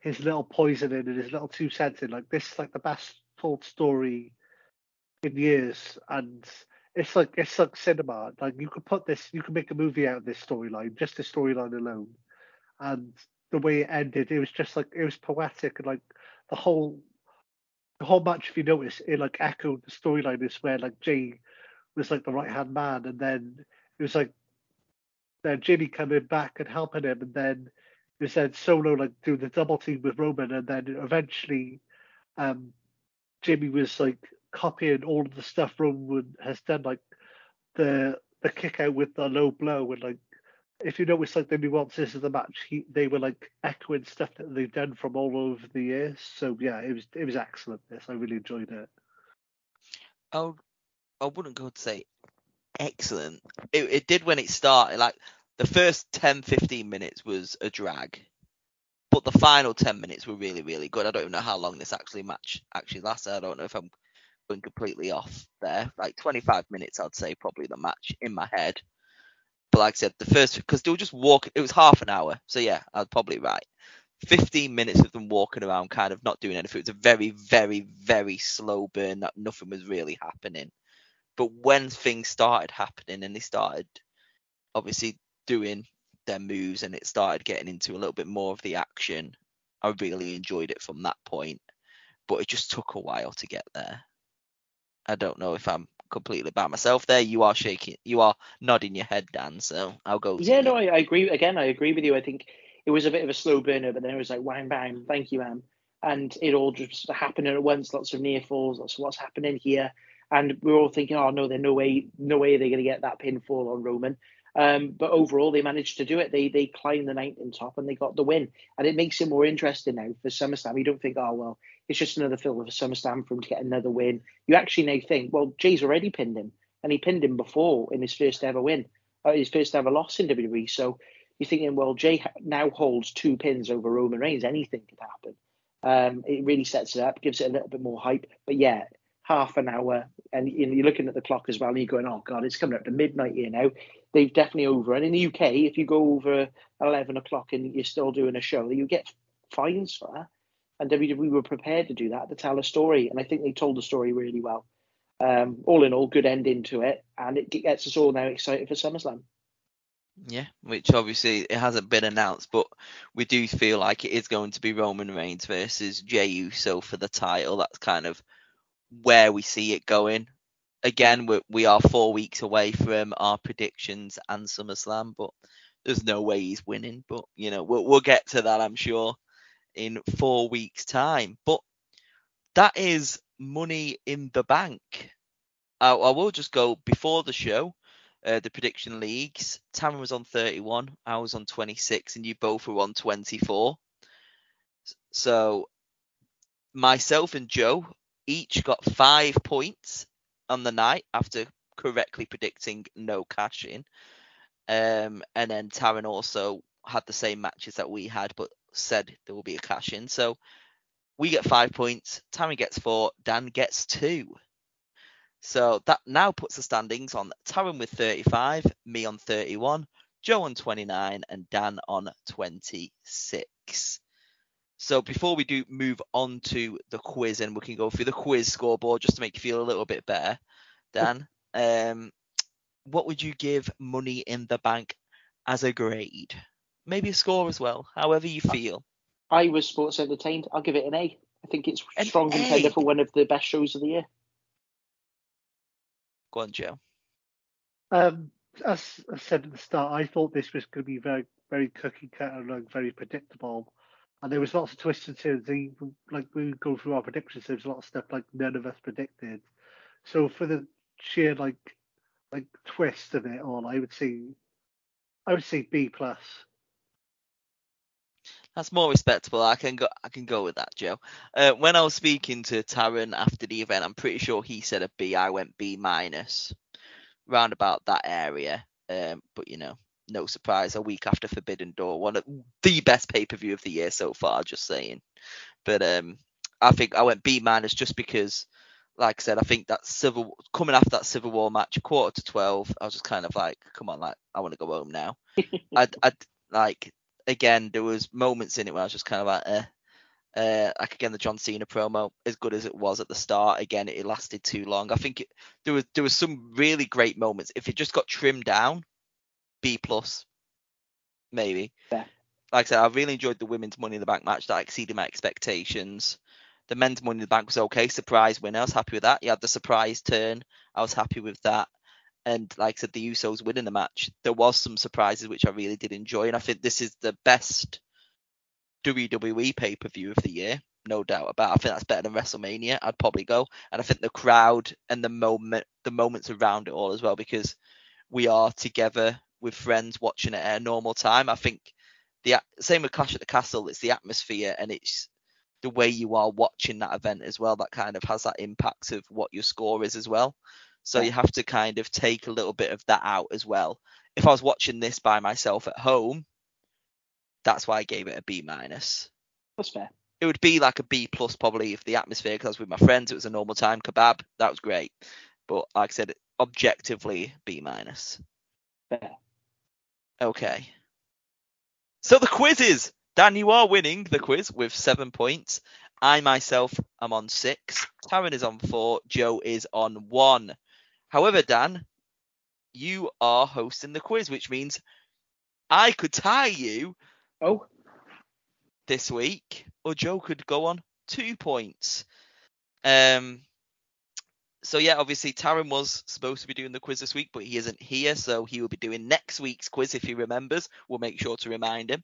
his little poison in and his little two cents in. Like this, is like the best told story in years, and it's like it's like cinema. Like you could put this, you could make a movie out of this storyline, just the storyline alone, and the way it ended, it was just like it was poetic and like the whole the whole match. If you notice, it like echoed the storyline. Is where like Jey was like the right hand man, and then it was like then Jimmy coming back and helping him, and then was then Solo like doing the double team with Roman, and then eventually um Jimmy was like copying all of the stuff Roman has done, like the the kick out with the low blow and like if you notice like the nuances of the match, he, they were like echoing stuff that they've done from all over the years. So yeah, it was it was excellent. This I really enjoyed it. I I wouldn't go to say excellent. It, it did when it started. Like the first 10, 15 minutes was a drag, but the final 10 minutes were really, really good. I don't even know how long this actually match actually lasted. I don't know if I'm going completely off there. Like 25 minutes, I'd say probably the match in my head. But like I said, the first because they were just walking. It was half an hour, so yeah, I was probably right. 15 minutes of them walking around, kind of not doing anything. It was a very, very, very slow burn. That nothing was really happening. But when things started happening and they started obviously doing their moves and it started getting into a little bit more of the action, I really enjoyed it from that point. But it just took a while to get there. I don't know if I'm completely by myself there. You are shaking, you are nodding your head, Dan. So I'll go. Yeah, no, I, I, agree. Again, I agree with you. I think it was a bit of a slow burner, but then it was like wham bam, thank you, Am, and it all just happened at once. Lots of near falls. Lots of what's happening here, and we are all thinking, oh no, there's no way, no way they're going to get that pinfall on Roman. Um, but overall, they managed to do it. They they climbed the ninth and top and they got the win. And it makes it more interesting now for SummerSlam. You don't think, oh well, it's just another fill of a SummerSlam for him to get another win. You actually now think, well, Jey's already pinned him, and he pinned him before in his first ever win, uh, his first ever loss in WWE. So you're thinking, well, Jey now holds two pins over Roman Reigns. Anything could happen. Um, it really sets it up, gives it a little bit more hype. But yeah, half an hour, and you're looking at the clock as well, and you're going, oh god, it's coming up to midnight here now they've definitely over. And in the UK, if you go over 11 o'clock and you're still doing a show, you get fines for that. And WWE were prepared to do that to tell a story. And I think they told the story really well. Um, all in all, good ending to it. And it gets us all now excited for SummerSlam. Yeah, which obviously it hasn't been announced, but we do feel like it is going to be Roman Reigns versus Jey Uso for the title. That's kind of where we see it going again, we're, we are four weeks away from our predictions and SummerSlam, but there's no way he's winning. But you know, we'll, we'll get to that, I'm sure, in four weeks' time. But that is money in the bank. I, I will just go before the show. Uh, the prediction leagues. Taran was on 31, I was on 26, and you both were on 24. So myself and Joe each got five points on the night after correctly predicting no cash in. Um, and then Taran also had the same matches that we had, but said there will be a cash in. So we get five points, Taran gets four, Dan gets two. So that now puts the standings on Taran with 35, me on 31, Joe on 29, and Dan on 26. So before we do move on to the quiz, and we can go through the quiz scoreboard just to make you feel a little bit better, Dan, um, what would you give Money in the Bank as a grade? Maybe a score as well, however you feel. I was sports entertained. I'll give it an A. I think it's an strong A. contender for one of the best shows of the year. Go on, Joe. Um, as I said at the start, I thought this was going to be very, very cookie cutter and very predictable and there was lots of twists and turns. Like we go through our predictions, there was a lot of stuff like none of us predicted. So for the sheer like like twist of it all, I would say I would say B plus. That's more respectable. I can go. I can go with that, Joe. Uh, when I was speaking to Taran after the event, I'm pretty sure he said a B. I went B minus, round about that area. Um, but you know, no surprise, a week after Forbidden Door, one of the best pay per view of the year so far. Just saying, but um, I think I went B minus just because, like I said, I think that civil coming after that Civil War match, quarter to twelve, I was just kind of like, come on, like I want to go home now. I, I like again, there was moments in it where I was just kind of like, eh. Uh, like again, the John Cena promo, as good as it was at the start, again, it lasted too long. I think it, there was there was some really great moments. If it just got trimmed down, B plus, maybe. Yeah. Like I said, I really enjoyed the women's Money in the Bank match. That exceeded my expectations. The men's Money in the Bank was okay. Surprise winner. I was happy with that. You had the surprise turn. I was happy with that. And like I said, the Usos winning the match. There was some surprises which I really did enjoy, and I think this is the best WWE pay per view of the year, no doubt about. It. I think that's better than WrestleMania. I'd probably go, and I think the crowd and the moment, the moments around it all as well, because we are together with friends watching it at a normal time. I think the same with Clash at the Castle. It's the atmosphere and it's the way you are watching that event as well that kind of has that impact of what your score is as well. So you have to kind of take a little bit of that out as well. If I was watching this by myself at home, that's why I gave it a B minus. That's fair. It would be like a B plus probably if the atmosphere, because I was with my friends, it was a normal time kebab. That was great. But like I said, objectively B minus. Fair. Okay. So the quizzes. Dan, you are winning the quiz with seven points. I myself am on six. Taran is on four. Joe is on one. However, Dan, you are hosting the quiz, which means I could tie you Oh, this week, or Joe could go on two points. Um. So yeah, obviously Taran was supposed to be doing the quiz this week, but he isn't here, so he will be doing next week's quiz if he remembers. We'll make sure to remind him.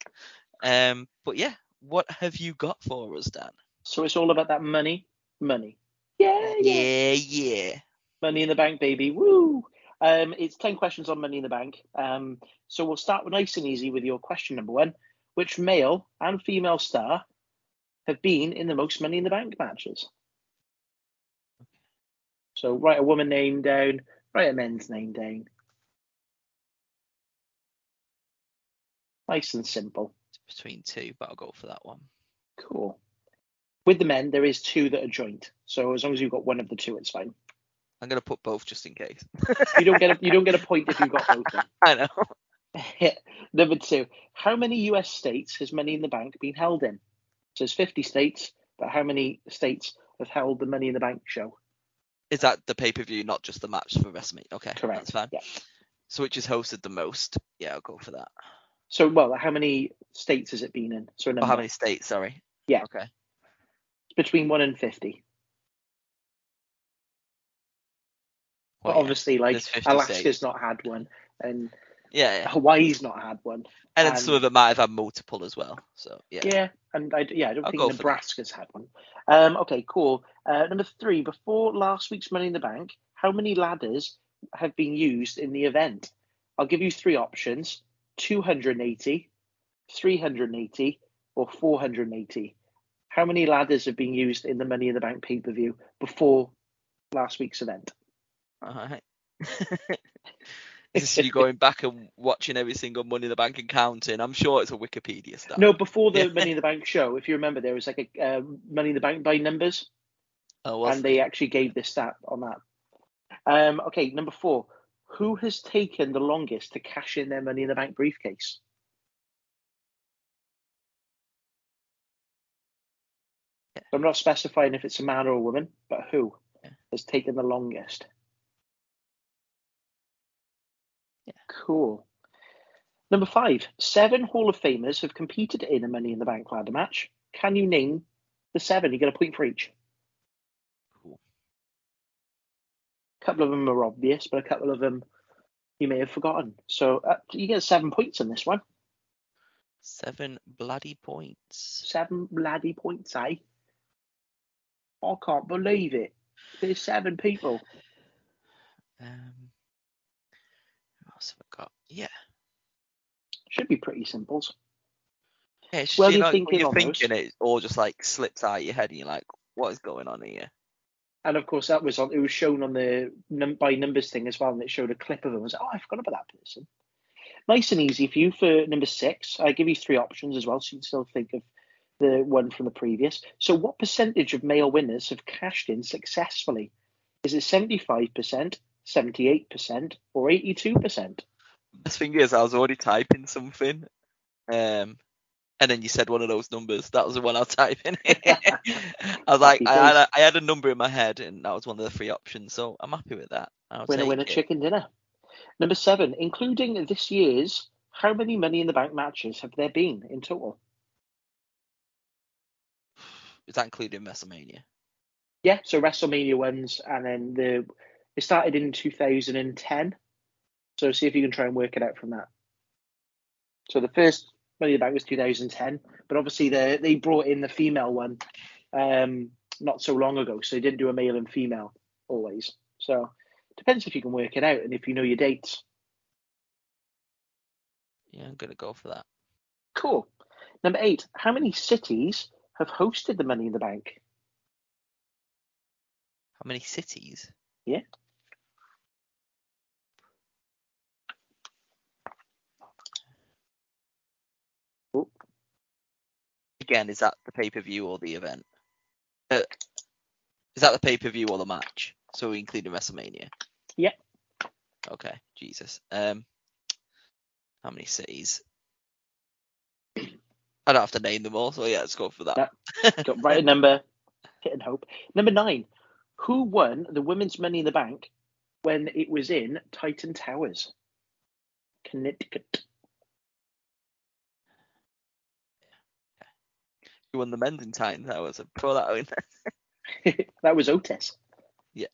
Um. But yeah, what have you got for us, Dan? so it's all about that money, money. Yeah, yeah. Yeah, yeah. Money in the bank, baby. Woo! Um, it's 10 questions on Money in the Bank. Um, so we'll start nice and easy with your question number one. Which male and female star have been in the most Money in the Bank matches? So write a woman name down, write a men's name down. Nice and simple. It's between two, but I'll go for that one. Cool. With the men, there is two that are joint. So as long as you've got one of the two, it's fine. I'm gonna put both just in case. You don't get a, you don't get a point if you've got both. then. I know. Number two, how many US states has Money in the Bank been held in? So it's 50 states, but how many states have held the Money in the Bank show? Is that the pay per view, not just the match for WrestleMania? Okay, Correct. that's fine. Yeah. So which is hosted the most? Yeah, I'll go for that. So, well, how many states has it been in? So Oh, how many states? Sorry. Yeah. Okay. It's between 1 and 50. But Well, yeah. obviously, like, Alaska's states. not had one, and Yeah, yeah. Hawaii's not had one. And then and- some of them might have had multiple as well. So yeah. Yeah, and I yeah, I don't I'll think go for that. Nebraska's had one. Um, okay, cool. Uh, number three, before last week's Money in the Bank, how many ladders have been used in the event? I'll give you three options: 280, 380, or 480. How many ladders have been used in the Money in the Bank pay per view before last week's event? All right. Is you going back and watching every single Money in the Bank and counting? I'm sure it's a Wikipedia stat. No, before the Money in the Bank show, if you remember, there was like a uh, Money in the Bank by numbers. Oh, and they actually gave this stat on that. Um, okay, number four. Who has taken the longest to cash in their money in the bank briefcase? Yeah. I'm not specifying if it's a man or a woman, but who Yeah. has taken the longest? Yeah. Cool. Number five. Seven Hall of Famers have competed in a Money in the Bank ladder match. Can you name the seven? You get a point for each. Cool. A couple of them are obvious, but a couple of them you may have forgotten. So uh, you get seven points on this one. Seven bloody points. Seven bloody points, eh? I can't believe it. There's seven people. Um, what else have I got? Yeah. Should be pretty simple. Yeah, it's Well, you you're know, thinking you're almost. thinking it all just like slips out of your head and you're like, what is going on here? And of course, that was on. It was shown on the num- by numbers thing as well, and it showed a clip of him. I was like, oh, I forgot about that person. Nice and easy for you for number six. I give you three options as well, so you can still think of the one from the previous. So, what percentage of male winners have cashed in successfully? Is it 75%, 78%, or 82%? Best thing is, I was already typing something, um, and then you said one of those numbers. That was the one I was typing. I was like, I had, a, I had a number in my head, and that was one of the three options. So I'm happy with that. I'll Winner, winner, it. chicken dinner. Number seven, including this year's, how many Money in the Bank matches have there been in total? Is that including WrestleMania? Yeah, so WrestleMania ones, and then the it started in 2010. So see if you can try and work it out from that. So the first Money in the Bank was 2010, but obviously they they brought in the female one um, not so long ago, so they didn't do a male and female always. So depends if you can work it out and if you know your dates. Yeah, I'm gonna go for that. Cool. Number eight, how many cities have hosted the Money in the Bank? How many cities? Yeah. Oh. Again, is that the pay per view or the event? Uh, is that the pay per view or the match? So we including WrestleMania. Yep. Okay. Jesus. Um. How many cities? I don't have to name them all, so yeah, let's go for that. Got right a number, hit and hope. Number nine, who won the women's Money in the Bank when it was in Titan Towers? Connecticut. Won the men's in Titan Towers? I throw that in there. that was Otis. it-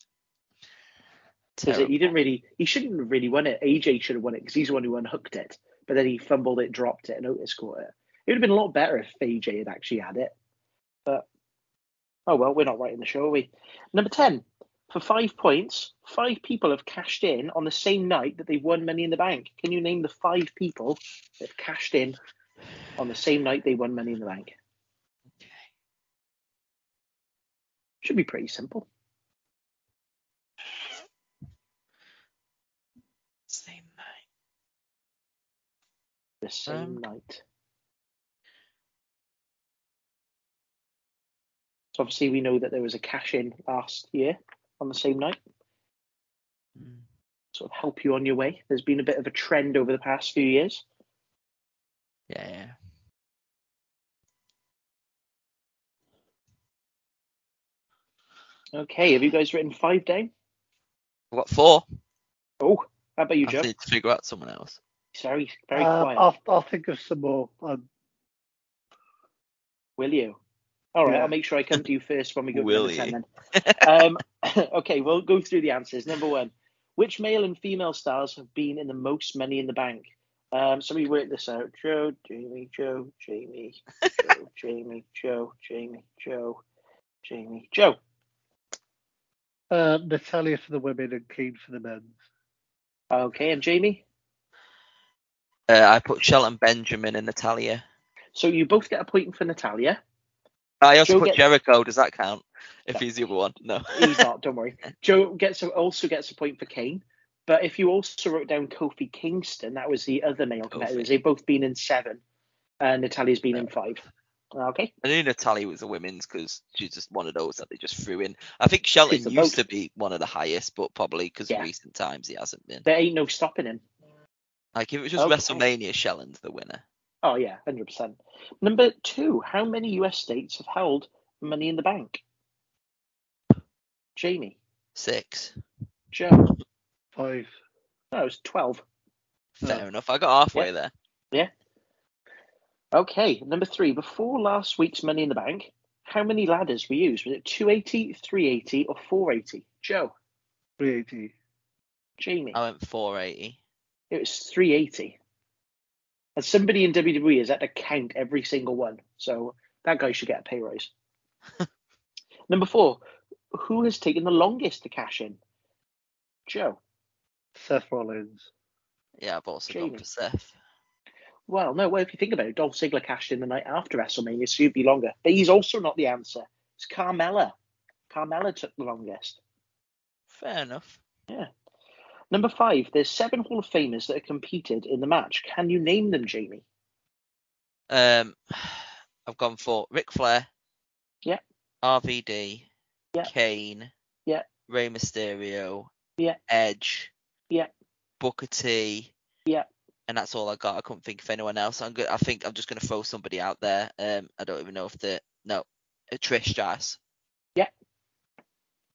Terrible. he didn't really, he shouldn't have really won it. AJ should have won it because he's the one who unhooked it. But then he fumbled it, dropped it, and Otis caught it. It would have been a lot better if AJ had actually had it. But oh well, we're not writing the show, are we? Number ten, for five points, five people have cashed in on the same night that they won Money in the Bank. Can you name the five people that cashed in on the same night they won Money in the Bank? Should be pretty simple. Same night. The same Um, night. So obviously we know that there was a cash in last year on the same night. Mm. Sort of help you on your way. There's been a bit of a trend over the past few years. Yeah, Okay, have you guys written five down? I've got four. Oh, how about you, I Joe? need to figure out someone else. Sorry, very Um, quiet. I'll, I'll think of some more. Um, Will you? All right, Yeah. I'll make sure I come to you first when we go to Will number 10 you? then. um, okay, we'll go through the answers. Number one, which male and female stars have been in the most money in the bank? Um, somebody work this out. Joe, Jamie, Joe, Jamie, Joe, Jamie, Joe, Jamie, Joe, Jamie, Joe. Uh, Natalya for the women and Kane for the men. Okay, and Jamie? Uh, I put Shelton Benjamin and Natalya. So you both get a point for Natalya. I also Joe put gets- Jericho. Does that count? If No. he's the other one, no. He's not, don't worry. Joe gets a, also gets a point for Kane. But if you also wrote down Kofi Kingston, that was the other male competitors. They've both been in seven. And Natalya's been in five. Okay. I knew Natalya was a women's because she's just one of those that they just threw in. I think Shelton used most. to be one of the highest, but probably because Yeah. of recent times he hasn't been. There ain't no stopping him. Like if it was just Okay. WrestleMania, Shelton's the winner. Oh yeah, hundred percent. Number two, how many US states have held Money in the Bank? Jamie, Six. Joe. Five. No, it was twelve. Fair enough. I got halfway there. Okay, number three, before last week's Money in the Bank, how many ladders were used? Was it 280, 380, or 480? Joe, 380. Jamie, I went 480. it was 380. And somebody in WWE has had to count every single one, so that guy should get a pay rise. number four, who has taken the longest to cash in? Joe. Seth Rollins. Yeah, I've also Jamie. gone for Seth. Well, no, well, if you think about it, Dolph Ziggler cashed in the night after WrestleMania, so he'd be longer. But he's also not the answer. It's Carmella. Carmella took the longest. Fair enough. Yeah. Number five, there's seven Hall of Famers that have competed in the match. Can you name them, Jamie? Um, I've gone for Ric Flair. Yeah. RVD. Yeah. Kane. Yeah. Rey Mysterio. Yeah. Edge. Yeah. Booker T. Yeah. And that's all I got. I couldn't think of anyone else. I'm good. I think I'm just gonna throw somebody out there. Um, I don't even know if the no, uh, Trish Stratus. Yeah.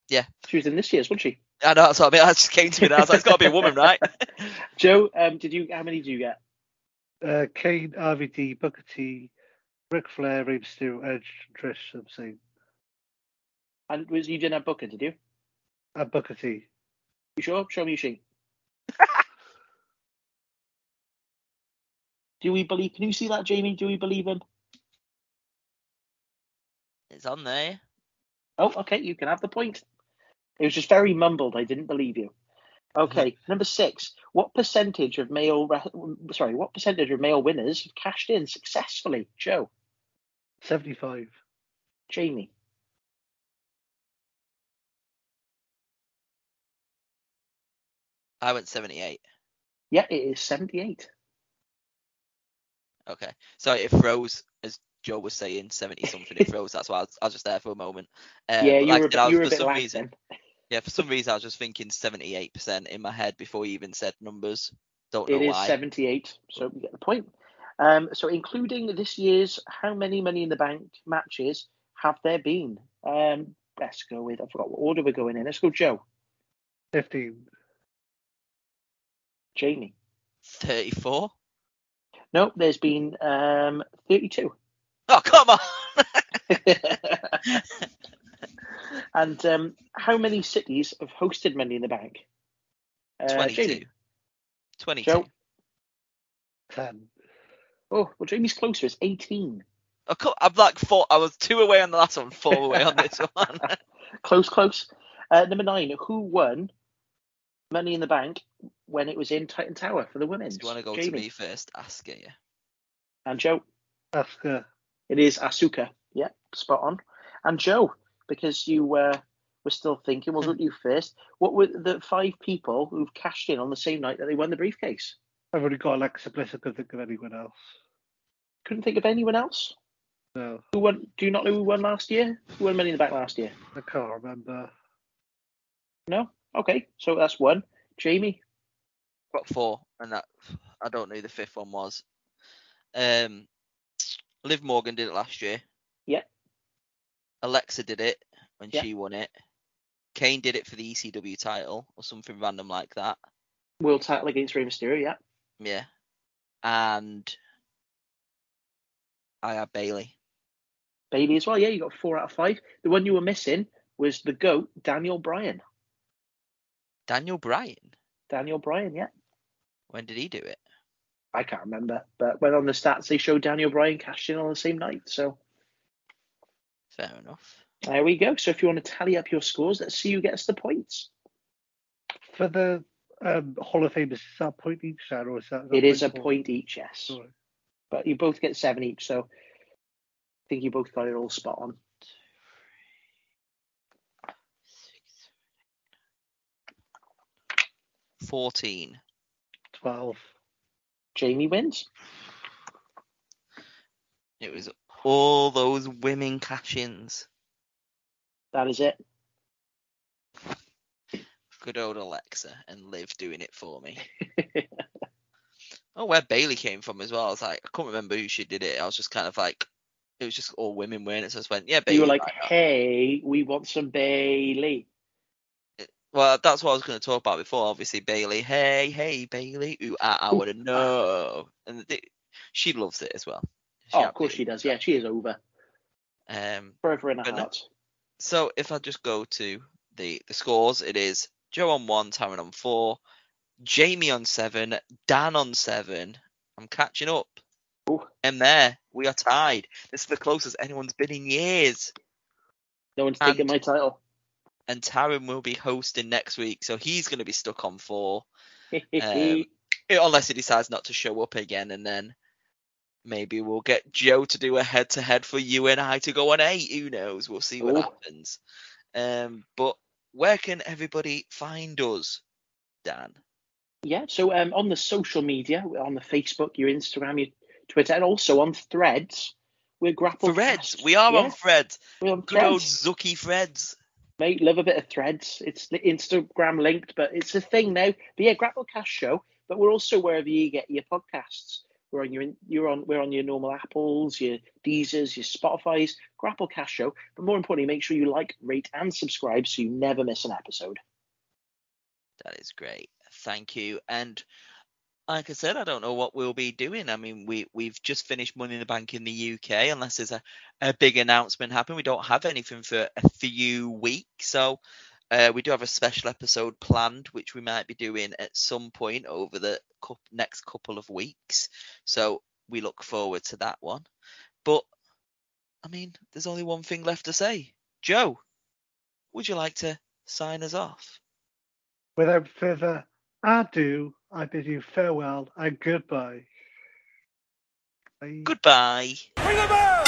Yeah. She was in this year's, wasn't she? I know that's what I mean. That just came to me. Now. I was like, it's got to be a woman, right? Joe, um, did you? How many did you get? Uh, Kane, RVD, Booker T, Ric Flair, Rey Mysterio, Edge, Trish, I'm saying. And was you didn't have Booker, did you? And Booker T. You sure? Show me your sheet. Do we believe? Can you see that, Jamie? Do we believe him? it's on there. Oh, okay. You can have the point. It was just very mumbled. I didn't believe you. Okay, number six. What percentage of male? Re- sorry, what percentage of male winners have cashed in successfully? Joe, 75. Jamie, I went 78. yeah, it is seventy-eight. Okay. So it froze, as Joe was saying, 70 something. It froze. That's why I was, I was just there for a moment. Um, yeah, you like were, I said, I a, was- you were a for bit some reason, then. yeah, for some reason I was just thinking 78% in my head before you even said numbers. Don't know It is why. 78, so we get the point. Um, so, including this year's, how many Money in the Bank matches have there been? Um, let's go with, I forgot what order we're going in. Let's go, Joe, 15. Jamie. 34. No, there's been um, 32. Oh come on! and um, how many cities have hosted Money in the Bank? Uh, 22. Jamie. 22. Joe. 10. Oh, well, Jamie's closer. It's 18. Oh, come- I'm like four. I was two away on the last one, four away on this one. Close, close. Uh, number nine. Who won Money in the Bank when it was in Titan Tower for the women's? Do you want to go Jamie. to me first? Ask you. And Joe. Asuka. It is Asuka. Yeah, spot on. And Joe, because you uh, were still thinking, wasn't you first? What were the five people who've cashed in on the same night that they won the briefcase? I've already got Alexa Bliss. I couldn't think of anyone else. Couldn't think of anyone else. No, Who won? Do you not know who won last year? Who won Money in the Bank last year? I can't remember. No. Okay, so that's one. Jamie. Got four, and that I don't know who the fifth one was. Um, Liv Morgan did it last year. Yeah. Alexa did it when Yeah. she won it. Kane did it for the ECW title or something random like that. World title against Rey Mysterio. Yeah. Yeah. And I had Bayley. Bayley as well. Yeah, you got four out of five. The one you were missing was the goat Daniel Bryan. Daniel Bryan. Daniel Bryan. Yeah. When did he do it? I can't remember, but when on the stats they showed Daniel Bryan cashed in on the same night. So Fair enough. there we go. So if you want to tally up your scores, let's see who gets the points. For the um, Hall of Fame, is that point each, Sarah, or is that? It is a for- point each, yes. Sorry. But you both get seven each, so I think you both got it all spot on. Fourteen. 12. Jamie wins. It was all those women cash-ins. That is it. Good old Alexa and Liv doing it for me. Oh, where Bayley came from as well. I was like, I couldn't remember who she did it. I was just kind of like, it was just all women wearing it. So I just went, yeah, Bayley. you were like, hey, we want some Bailey. Well, that's what I was going to talk about before. Obviously, Bayley. Hey, hey, Bayley. Ooh, I, I want to know. And the, she loves it as well. She Oh, of course she does. Yeah, she is over. Um, Forever in her But no- heart. so if I just go to the the scores, it is Joe on one, Taran on four, Jamie on seven, Dan on seven. I'm catching up. Ooh. And there, we are tied. This is the closest anyone's been in years. No one's and- taking my title. And Taran will be hosting next week, so he's going to be stuck on four. Um, unless he decides not to show up again, and then maybe we'll get Joe to do a head-to-head for you and I to go on eight. Who knows? We'll see what Ooh. happens. Um, but where can everybody find us, Dan? Yeah, so um, on the social media, on the Facebook, your Instagram, your Twitter, and also on Threads, we're grapple. Threads. We are yeah, on Threads. We're on Good old threads. Zucky Threads. Love a bit of threads. It's Instagram linked, but it's a thing now. But yeah, Grapplecast show. But we're also wherever you get your podcasts. We're on your you're on we're on your normal Apples, your Deezers, your Spotify's, Grapplecast show. But more importantly, make sure you like, rate, and subscribe so you never miss an episode. That is great. Thank you. And like I said, I don't know what we'll be doing. I mean, we we've just finished Money in the Bank in the UK. Unless there's a, a big announcement happen, we don't have anything for a few weeks. So uh, we do have a special episode planned, which we might be doing at some point over the next couple of weeks. So we look forward to that one. But I mean, there's only one thing left to say. Joe, would you like to sign us off? Without further ado, I bid you farewell and goodbye. Bye. Goodbye. Ring the bell!